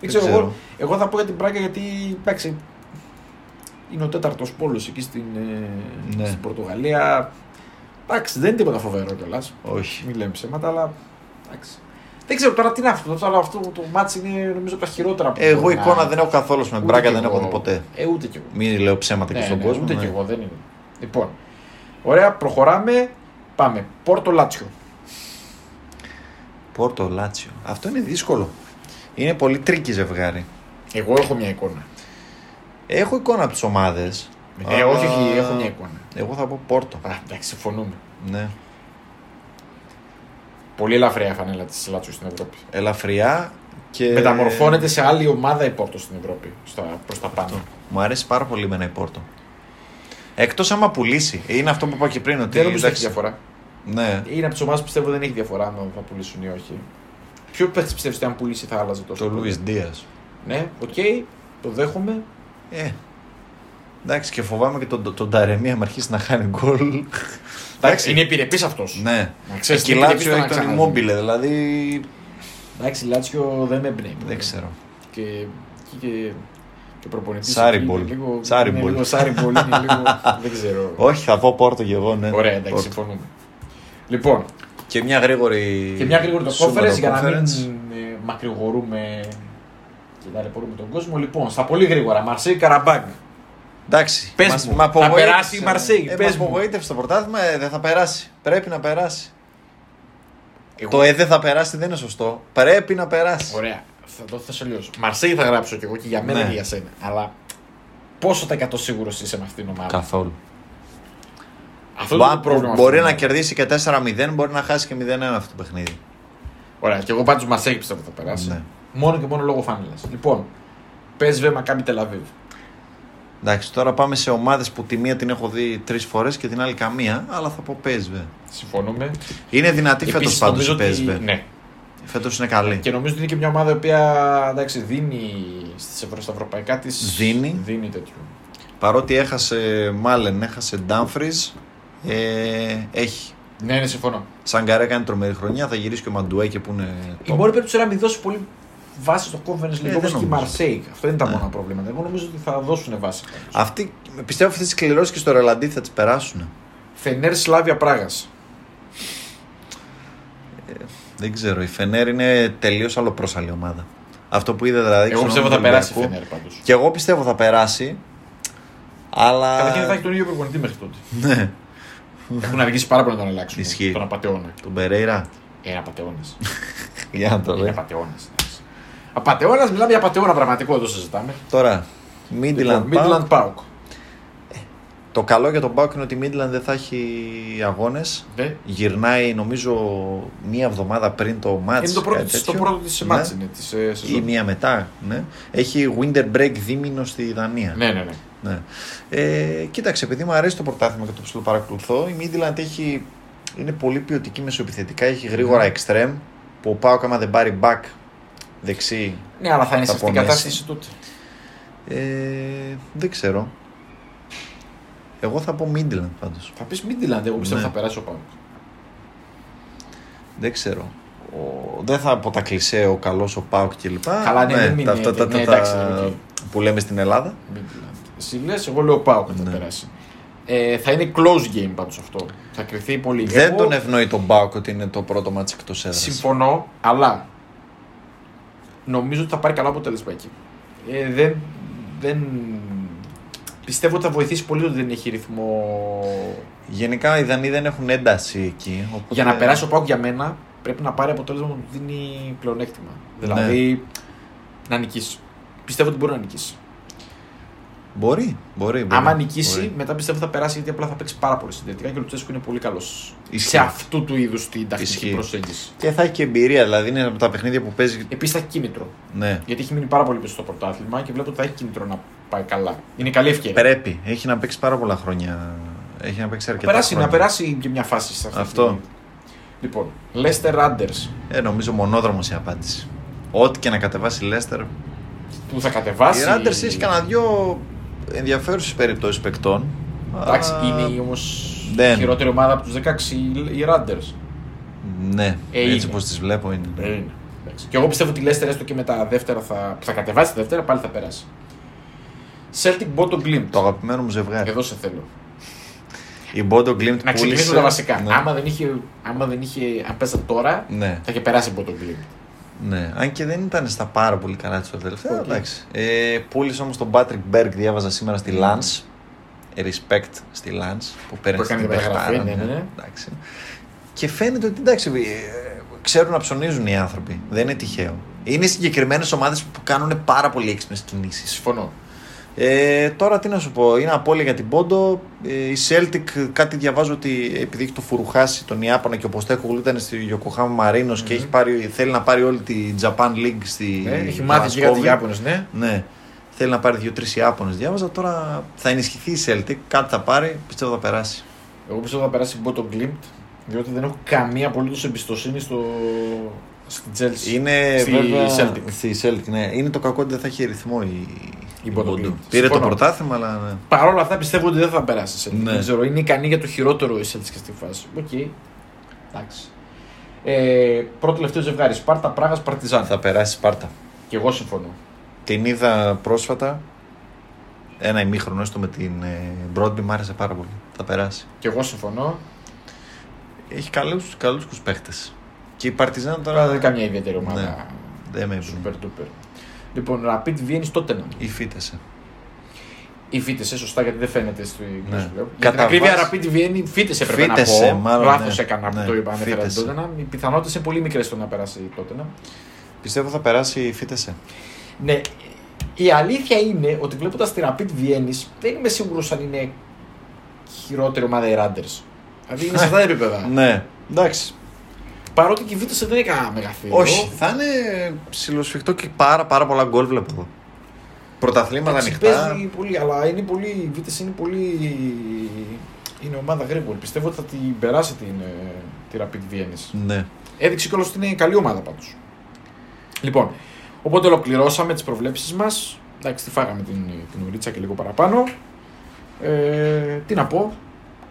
B: Δεν ξέρω, εγώ, εγώ θα πω για την Μπράγκα γιατί εντάξει, είναι ο τέταρτος πόλος εκεί στην, ε,
A: Ναι.
B: στην Πορτογαλία. Εντάξει, δεν είναι τίποτα φοβερό κιόλας.
A: Όχι.
B: Μην λέμε ψέματα, αλλά. Εντάξει. Δεν ξέρω τώρα τι είναι αυτό. Τώρα αυτό το ματς είναι νομίζω από τα χειρότερα που
A: Εγώ
B: μπορεί να-
A: εικόνα δεν έχω καθόλου με
B: Ούτε
A: Μπράγκα,
B: κι
A: δεν έχω
B: εγώ.
A: δει ποτέ.
B: Ε, ούτε κι εγώ.
A: Μην λέω ψέματα και
B: Ναι,
A: στον
B: ναι,
A: κόσμο.
B: Ούτε
A: ναι.
B: κι εγώ δεν είναι. Λοιπόν, ωραία, προχωράμε. Πάμε. Πόρτο Λάτσιο.
A: Πόρτο Λάτσιο. Αυτό είναι δύσκολο. Είναι πολύ tricky ζευγάρι.
B: Εγώ έχω μια εικόνα.
A: Έχω εικόνα από τις ομάδες.
B: Ε,
A: Αλλά-
B: όχι, όχι, έχω μια εικόνα.
A: Εγώ θα πω Πόρτο.
B: Α, εντάξει, συμφωνούμε.
A: Ναι.
B: Πολύ ελαφριά η φανέλα της Λάτσιο στην Ευρώπη.
A: Ελαφριά και.
B: Μεταμορφώνεται σε άλλη ομάδα η Πόρτο στην Ευρώπη. Προς τα πάνω.
A: Μου αρέσει πάρα πολύ εμένα η Πόρτο. Εκτός άμα πουλήσει. Είναι αυτό που είπα και πριν. Ότι,
B: Δεν νομίζω ότι έχει
A: εντάξει,
B: διαφορά.
A: Ναι.
B: Είναι από τις ομάδες που πιστεύω δεν έχει διαφορά αν θα πουλήσουν ή όχι. Ποιο παίχτη πιστεύεις ότι αν πουλήσει θα άλλαζε τόσο.
A: Το
B: πολύ;
A: Λουίς Ντίας.
B: Ναι, οκ, το δέχομαι.
A: Ε. Εντάξει, και φοβάμαι και τον, τον, τον Ταρεμί άμα αρχίσει να χάνει γκολ.
B: Εντάξει, είναι επιρρεπής αυτός.
A: Ναι.
B: Να ξέρεις,
A: και η
B: είναι
A: Λάτσιο
B: επιρρεπής
A: έχει
B: το να
A: τον
B: ξαναδεί.
A: Immobile, δηλαδή.
B: Εντάξει, η Λάτσιο δεν με εμπνέει.
A: Δεν ξέρω.
B: Και, και, και, και προπονητής
A: Sarriball.
B: είναι Λίγο,
A: Sarriball.
B: Είναι λίγο Sarriball, είναι λίγο. δεν ξέρω.
A: Όχι, θα πω Πόρτο και εγώ, ναι.
B: Ωραία, εντάξει,
A: Πόρτο.
B: συμφωνούμε. Λοιπόν,
A: Και μια γρήγορη.
B: και μια γρήγορη το
A: Europa
B: Conference για να μην
A: conference.
B: ε, μακρηγορούμε και ταλαιπωρούμε τον κόσμο. Λοιπόν, στα πολύ γρήγορα, Μαρσέη Καραμπάγκ.
A: Εντάξει.
B: Πες
A: μας-
B: μου,
A: μ'
B: θα
A: απογοήτευσε.
B: περάσει η Μαρσέη,
A: Ε,
B: πες
A: μας
B: μου.
A: απογοήτευσε το πρωτάθλημα, ε, δεν θα περάσει. Πρέπει να περάσει.
B: Εγώ-
A: Το ε δεν θα περάσει δεν είναι σωστό. Πρέπει να περάσει.
B: Ωραία, θα το θέσω αλλιώ. Μαρσέη θα γράψω κι εγώ και για μένα
A: Ναι.
B: και για σένα. Αλλά πόσο τα 100 σίγουρος είσαι με αυτήν την ομάδα;
A: Καθόλου.
B: Αυτό είναι
A: Μπα-
B: το πρόβλημα.
A: μπορεί
B: αυτού
A: να
B: του
A: κερδίσει και 4-0, μπορεί να χάσει και 0-1 αυτό το παιχνίδι.
B: Ωραία, και εγώ πάντως Μαρσέη πιστεύω ότι θα περάσει.
A: Ναι.
B: Μόνο και μόνο λόγω φάνηλα. Λοιπόν, PSV Μακάμπι Τελαβίβ.
A: Εντάξει, τώρα πάμε σε ομάδες που τη μία την έχω δει τρεις φορές και την άλλη καμία, αλλά θα πω PSV.
B: Συμφωνούμε.
A: Είναι δυνατή φέτος
B: Επίσης,
A: πάντως
B: νομίζω
A: η
B: ότι-
A: PSV.
B: Ναι.
A: Φέτος είναι καλή.
B: Και νομίζω ότι είναι και μια ομάδα η οποία εντάξει, δίνει στις ευρω, στα ευρωπαϊκά τη.
A: Δίνει.
B: Δίνει τέτοιο.
A: Παρότι έχασε Μάλεν, έχασε Ντάμφριζ, ε, έχει.
B: Ναι, ναι, συμφωνώ.
A: Σαγκαρέ κάνει τρομερή χρονιά, θα γυρίσει και ο Μαντουέκε που είναι.
B: Η
A: top.
B: μόνη περίπτωση να μην δώσει πολύ βάση στο Conference League
A: Ε,
B: όπως
A: δεν
B: και η
A: νομίζω.
B: Marseille. Αυτό είναι τα
A: Ναι.
B: μόνα προβλήματα. Εγώ νομίζω ότι θα δώσουν βάση. πάντως.
A: Αυτοί, πιστεύω αυτέ τι κληρώσει και στο Ρελαντί θα τις περάσουν.
B: Φενέρ Σλάβια Πράγας.
A: Δεν ξέρω. Η Φενέρ είναι τελείως αλλοπρόσαλη ομάδα. Αυτό που είδα δηλαδή.
B: Εγώ
A: στον
B: πιστεύω θα
A: Ολυμπιακό,
B: περάσει η Φενέρ πάντως.
A: Και εγώ πιστεύω θα περάσει. Αλλά.
B: Καταρχήν θα έχει τον ίδιο προπονητή μέχρι τότε.
A: Ναι,
B: Έχουν αργήσει πάρα πολύ να τον αλλάξουν.
A: Ισχύει.
B: Τον απαταιώνα.
A: τον Περέιρα.
B: Είναι απαταιώνα.
A: Για να το
B: Είναι
A: δεις.
B: απαταιώνα. Απαταιώνα, μιλάμε για απαταιώνα πραγματικό εδώ συζητάμε.
A: Τώρα, Midland Pauk.
B: Midland Pauk.
A: Το καλό για τον Πάουκ είναι ότι η Midland δεν θα έχει αγώνες.
B: Ναι.
A: Γυρνάει νομίζω μία εβδομάδα πριν το match.
B: Είναι το πρώτο,
A: κάτι
B: της, το
A: τέτοιο.
B: πρώτο της
A: Ναι.
B: μάτς είναι της ε,
A: Ή
B: σεζόν.
A: μία μετά. Ναι. Έχει winter break δίμηνο στη Δανία.
B: Ναι, ναι, ναι.
A: Ναι. Ε, κοίταξε, επειδή μου αρέσει το πρωτάθλημα και το ψηλό παρακολουθώ, η Midland έχει, είναι πολύ ποιοτική μεσοεπιθετικά, έχει γρήγορα
B: Ναι.
A: extreme, που ο Πάουκ άμα δεν πάρει back δεξί,
B: Ναι, αλλά θα είναι
A: Θα
B: σε αυτήν την
A: πονέσει.
B: κατάσταση τότε.
A: ε, δεν ξέρω. Εγώ θα πω Midland πάντως.
B: Θα πεις Midland, εγώ πιστεύω
A: Ναι.
B: θα περάσει ο Πάουκ.
A: Δεν ξέρω. Ο, δεν θα πω τα κλισέ, ο καλός ο ΠΑΟΚ κλπ.
B: Καλά, ναι, δεν
A: τα,
B: είναι-
A: τα, τα,
B: ναι,
A: τα-
B: εντάξει,
A: τα-
B: οκ.
A: που λέμε στην Ελλάδα.
B: Midland. Εσύ λε, εγώ λέω ΠΑΟΚ θα
A: Ναι.
B: περάσει. Ε, θα είναι close game πάντως αυτό. Θα κριθεί πολύ.
A: Δεν
B: Εγώ
A: τον ευνοεί τον ΠΑΟΚ ότι είναι το πρώτο ματς εκτός έδρας.
B: Συμφωνώ, αλλά νομίζω ότι θα πάρει καλό αποτέλεσμα εκεί. Ε, δεν, δεν... Πιστεύω ότι θα βοηθήσει πολύ ότι δεν έχει ρυθμό.
A: Γενικά οι Δανείοι δεν έχουν ένταση εκεί. Οπότε...
B: Για να περάσει ο Πάουκ για μένα πρέπει να πάρει αποτέλεσμα που του δίνει πλεονέκτημα.
A: Ναι.
B: Δηλαδή να νικήσει. Πιστεύω ότι μπορεί να νικήσει.
A: Μπορεί, μπορεί. μπορεί
B: Άμα νικήσει,
A: μπορεί.
B: μετά πιστεύω θα περάσει γιατί απλά θα παίξει πάρα πολύ συντηρητικά και ο Λουτσέσκου είναι πολύ καλός
A: Ισχύει.
B: σε αυτού του είδους την τακτική
A: Ισχύει.
B: προσέγγιση.
A: Και θα έχει και εμπειρία, δηλαδή είναι από τα παιχνίδια που παίζει.
B: Επίσης θα έχει κίνητρο.
A: Ναι.
B: Γιατί έχει μείνει πάρα πολύ πίσω στο πρωτάθλημα και βλέπω ότι θα έχει κίνητρο να πάει καλά. Είναι καλή ευκαιρία.
A: Πρέπει. Έχει να παίξει πάρα πολλά χρόνια. Έχει να παίξει
B: Να
A: αρκετά
B: περάσει,
A: χρόνια.
B: να περάσει και μια φάση σε αυτή.
A: Αυτό.
B: τη- Λοιπόν, Leicester Randers
A: Ε, νομίζω μονόδρομος η απάντηση. Ό,τι και να κατεβάσει η Λέστερ.
B: που θα κατεβάσει.
A: Η Ράντερς έχει κανένα δυο ενδιαφέρουσες περιπτώσεις παικτών.
B: Εντάξει,
A: Α,
B: είναι όμως
A: δεν.
B: η χειρότερη ομάδα από τους 16 οι- οι Randers.
A: Ναι,
B: Ε,
A: έτσι
B: είναι.
A: πω τις βλέπω είναι.
B: Ε, είναι. Εντάξει. Και εγώ πιστεύω ότι η Leicester έστω και με τα δεύτερα θα, που θα κατεβάσει τα δεύτερα πάλι θα περάσει. Celtic Bodo Glimt.
A: Το αγαπημένο μου ζευγάρι.
B: Εδώ σε θέλω.
A: Η Bodo Glimt
B: Να ξεκινήσουμε τα βασικά.
A: Ναι.
B: Άμα δεν είχε, άμα δεν είχε, αν παίζαν τώρα,
A: Ναι.
B: θα είχε περάσει Bodo Glimt.
A: Ναι, αν και δεν ήταν στα πάρα πολύ καλά τη το τελευταίο.
B: Οκ.
A: Εντάξει. Ε, πούλησε όμως τον Patrick Berg, διάβαζα σήμερα στη Lens. Respect στη Lens που παίρνει
B: Που έκανε
A: την
B: την μεταγραφή,
A: παιχτάρα,
B: ναι, ναι, ναι.
A: Εντάξει. Και φαίνεται ότι εντάξει, ε, ξέρουν να ψωνίζουν οι άνθρωποι. Δεν είναι τυχαίο. Είναι συγκεκριμένες ομάδες που κάνουν πάρα πολύ έξυπνες κινήσεις.
B: Συμφωνώ.
A: Ε, τώρα τι να σου πω, είναι απώλεια για την Πόντο. Ε, η Celtic, κάτι διαβάζω ότι επειδή έχει το φουρουχάσει τον Ιάπωνα και ο Ποστέκογλου ήταν στη Yokohama Marinos και έχει πάρει, θέλει να πάρει όλη τη Japan League στη
B: Ε, έχει μάθει και κάτι Ιάπωνες, ναι.
A: Ναι, θέλει να πάρει δύο-τρεις Ιάπωνες. Διάβαζα τώρα θα ενισχυθεί η Celtic, κάτι θα πάρει, πιστεύω θα περάσει.
B: Εγώ πιστεύω θα περάσει Bodo Glimt, διότι δεν έχω καμία απολύτως εμπιστοσύνη στο... στην Chelsea.
A: Είναι
B: Στη
A: βέβαια.
B: Celtic.
A: Στη Celtic, ναι. Είναι το κακό ότι δεν θα έχει ρυθμό η,
B: Η Bodo Glimt.
A: Πήρε το
B: Συμφωνώ.
A: πρωτάθλημα, αλλά. Ναι.
B: Παρ' όλα αυτά πιστεύω ότι δεν θα περάσει.
A: Ναι.
B: Δεν ξέρω, είναι ικανή για το χειρότερο η Celtic και στη φάση. Οκ. Εντάξει. Ε, πρώτο τελευταίο ζευγάρι. Σπάρτα Πράγας, Παρτιζάν.
A: Θα περάσει η Σπάρτα.
B: Και εγώ συμφωνώ.
A: Την είδα πρόσφατα. Ένα ημίχρονο έστω με την Μπρόντμπι, μου άρεσε πάρα πολύ. Θα περάσει.
B: Και εγώ συμφωνώ.
A: Έχει καλούς καλούς παίχτες. Και η Παρτιζάν
B: Τώρα
A: τώρα.
B: δεν είναι καμία ιδιαίτερη ομάδα.
A: Ναι. Δεν με
B: Super duper. Λοιπόν, Rapid Vienne τότε
A: Ή φύτεσε.
B: Ή φύτεσε, σωστά γιατί δεν φαίνεται στη
A: Ναι.
B: ναι. Για την
A: Κατά
B: ακρίβεια,
A: βάση-
B: Rapid Vienne φύτεσε έπρεπε
A: Φύτεσε,
B: να πω.
A: μάλλον,
B: Λάθος
A: ναι.
B: έκανα που
A: Ναι,
B: το είπα, ανέφερα την
A: φύτεσε.
B: Tottenham. Οι πιθανότητες είναι πολύ μικρές στο να περάσει η Tottenham.
A: Πιστεύω θα περάσει η φύτεσε.
B: Ναι, η αλήθεια είναι ότι βλέποντας τη Rapid Vienne δεν είμαι σίγουρος αν είναι χειρότερη ομάδα οι Randers. Δηλαδή είναι σε αυτά τα επίπεδα.
A: Ναι. Εντάξει.
B: Παρότι και η Βίτος δεν είναι κανένα μεγαθύριο.
A: Όχι, θα είναι ψηλοσφιχτό και πάρα, πάρα πολλά γκολ βλέπω εδώ. Πρωταθλήματα
B: Εντάξει,
A: ανοιχτά.
B: Παίζει πολύ, αλλά είναι πολύ, η Βίτες είναι πολύ. Είναι ομάδα γρήγορη. Πιστεύω ότι θα την περάσει την, ε, τη Rapid Vienne.
A: Ναι.
B: Έδειξε κιόλας ότι είναι καλή ομάδα πάντως. Λοιπόν, οπότε ολοκληρώσαμε τις προβλέψεις μας. Εντάξει, τη φάγαμε την, την ουρίτσα και λίγο παραπάνω. Ε, τι να πω.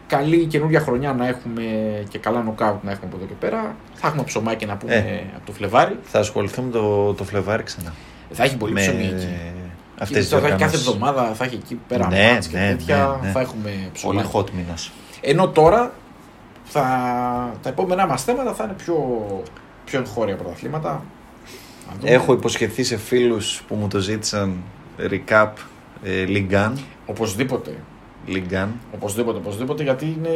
B: Καλή καινούργια χρονιά να έχουμε και καλά νοκάουτ να έχουμε από εδώ και πέρα. Θα έχουμε ψωμάκι να πούμε
A: Ε.
B: από το Φλεβάρι.
A: Θα ασχοληθούμε το, το Φλεβάρι ξανά.
B: Θα έχει πολύ ψωμί εκεί.
A: αυτές τις
B: θα έχει κάθε
A: διοργανώσεις.
B: εβδομάδα, θα έχει εκεί πέρα
A: Ναι,
B: μάτς και
A: ναι,
B: τέτοια.
A: ναι, ναι.
B: Θα έχουμε ψωμί.
A: Πολύ hot μήνας.
B: Ενώ τώρα θα, τα επόμενά μας θέματα θα είναι πιο, πιο εγχώρια πρωταθλήματα. Να δούμε.
A: Έχω υποσχεθεί σε φίλους που μου το ζήτησαν recap ε, Ligan.
B: Οπωσδήποτε.
A: Ligan.
B: Οπωσδήποτε, οπωσδήποτε, γιατί είναι.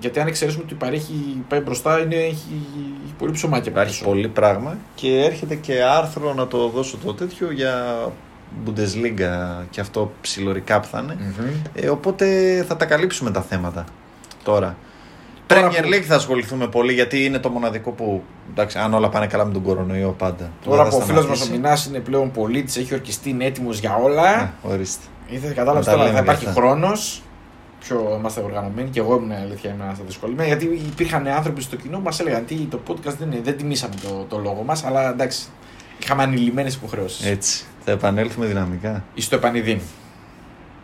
B: Γιατί αν εξαιρέσουμε ότι η Παρή έχει πάει μπροστά, είναι, έχει, έχει πολύ ψωμάκι από
A: Υπάρχει
B: πίσω.
A: πολύ πράγμα και έρχεται και άρθρο να το δώσω το τέτοιο για Bundesliga και αυτό ψηλό recap θα είναι.
B: Μμμ.
A: Ε, οπότε θα τα καλύψουμε τα θέματα τώρα.
B: Τώρα
A: Premier
B: που-
A: League θα ασχοληθούμε πολύ γιατί είναι το μοναδικό που. Εντάξει, αν όλα πάνε καλά με τον κορονοϊό πάντα.
B: Τώρα
A: δεν
B: που ο
A: θα
B: φίλος μας ο
A: σταματήσει.
B: Μινάς είναι πλέον πολίτης, έχει ορκιστεί, είναι έτοιμος για όλα.
A: Α, ορίστε.
B: Ήθελε κατάλαβες
A: Να τα
B: τώρα,
A: λέμε
B: θα υπάρχει
A: για αυτά.
B: χρόνος. Πιο είμαστε οργανωμένοι και εγώ ήμουν αλήθεια ήμουν στα δυσκολημένα. Γιατί υπήρχαν άνθρωποι στο κοινό που μας έλεγαν τι το podcast δεν, είναι, δεν τιμήσαμε το, το λόγο μας, αλλά εντάξει. Είχαμε ανηλυμένες υποχρεώσεις.
A: Έτσι. Θα επανέλθουμε δυναμικά.
B: Στο επανειδήν.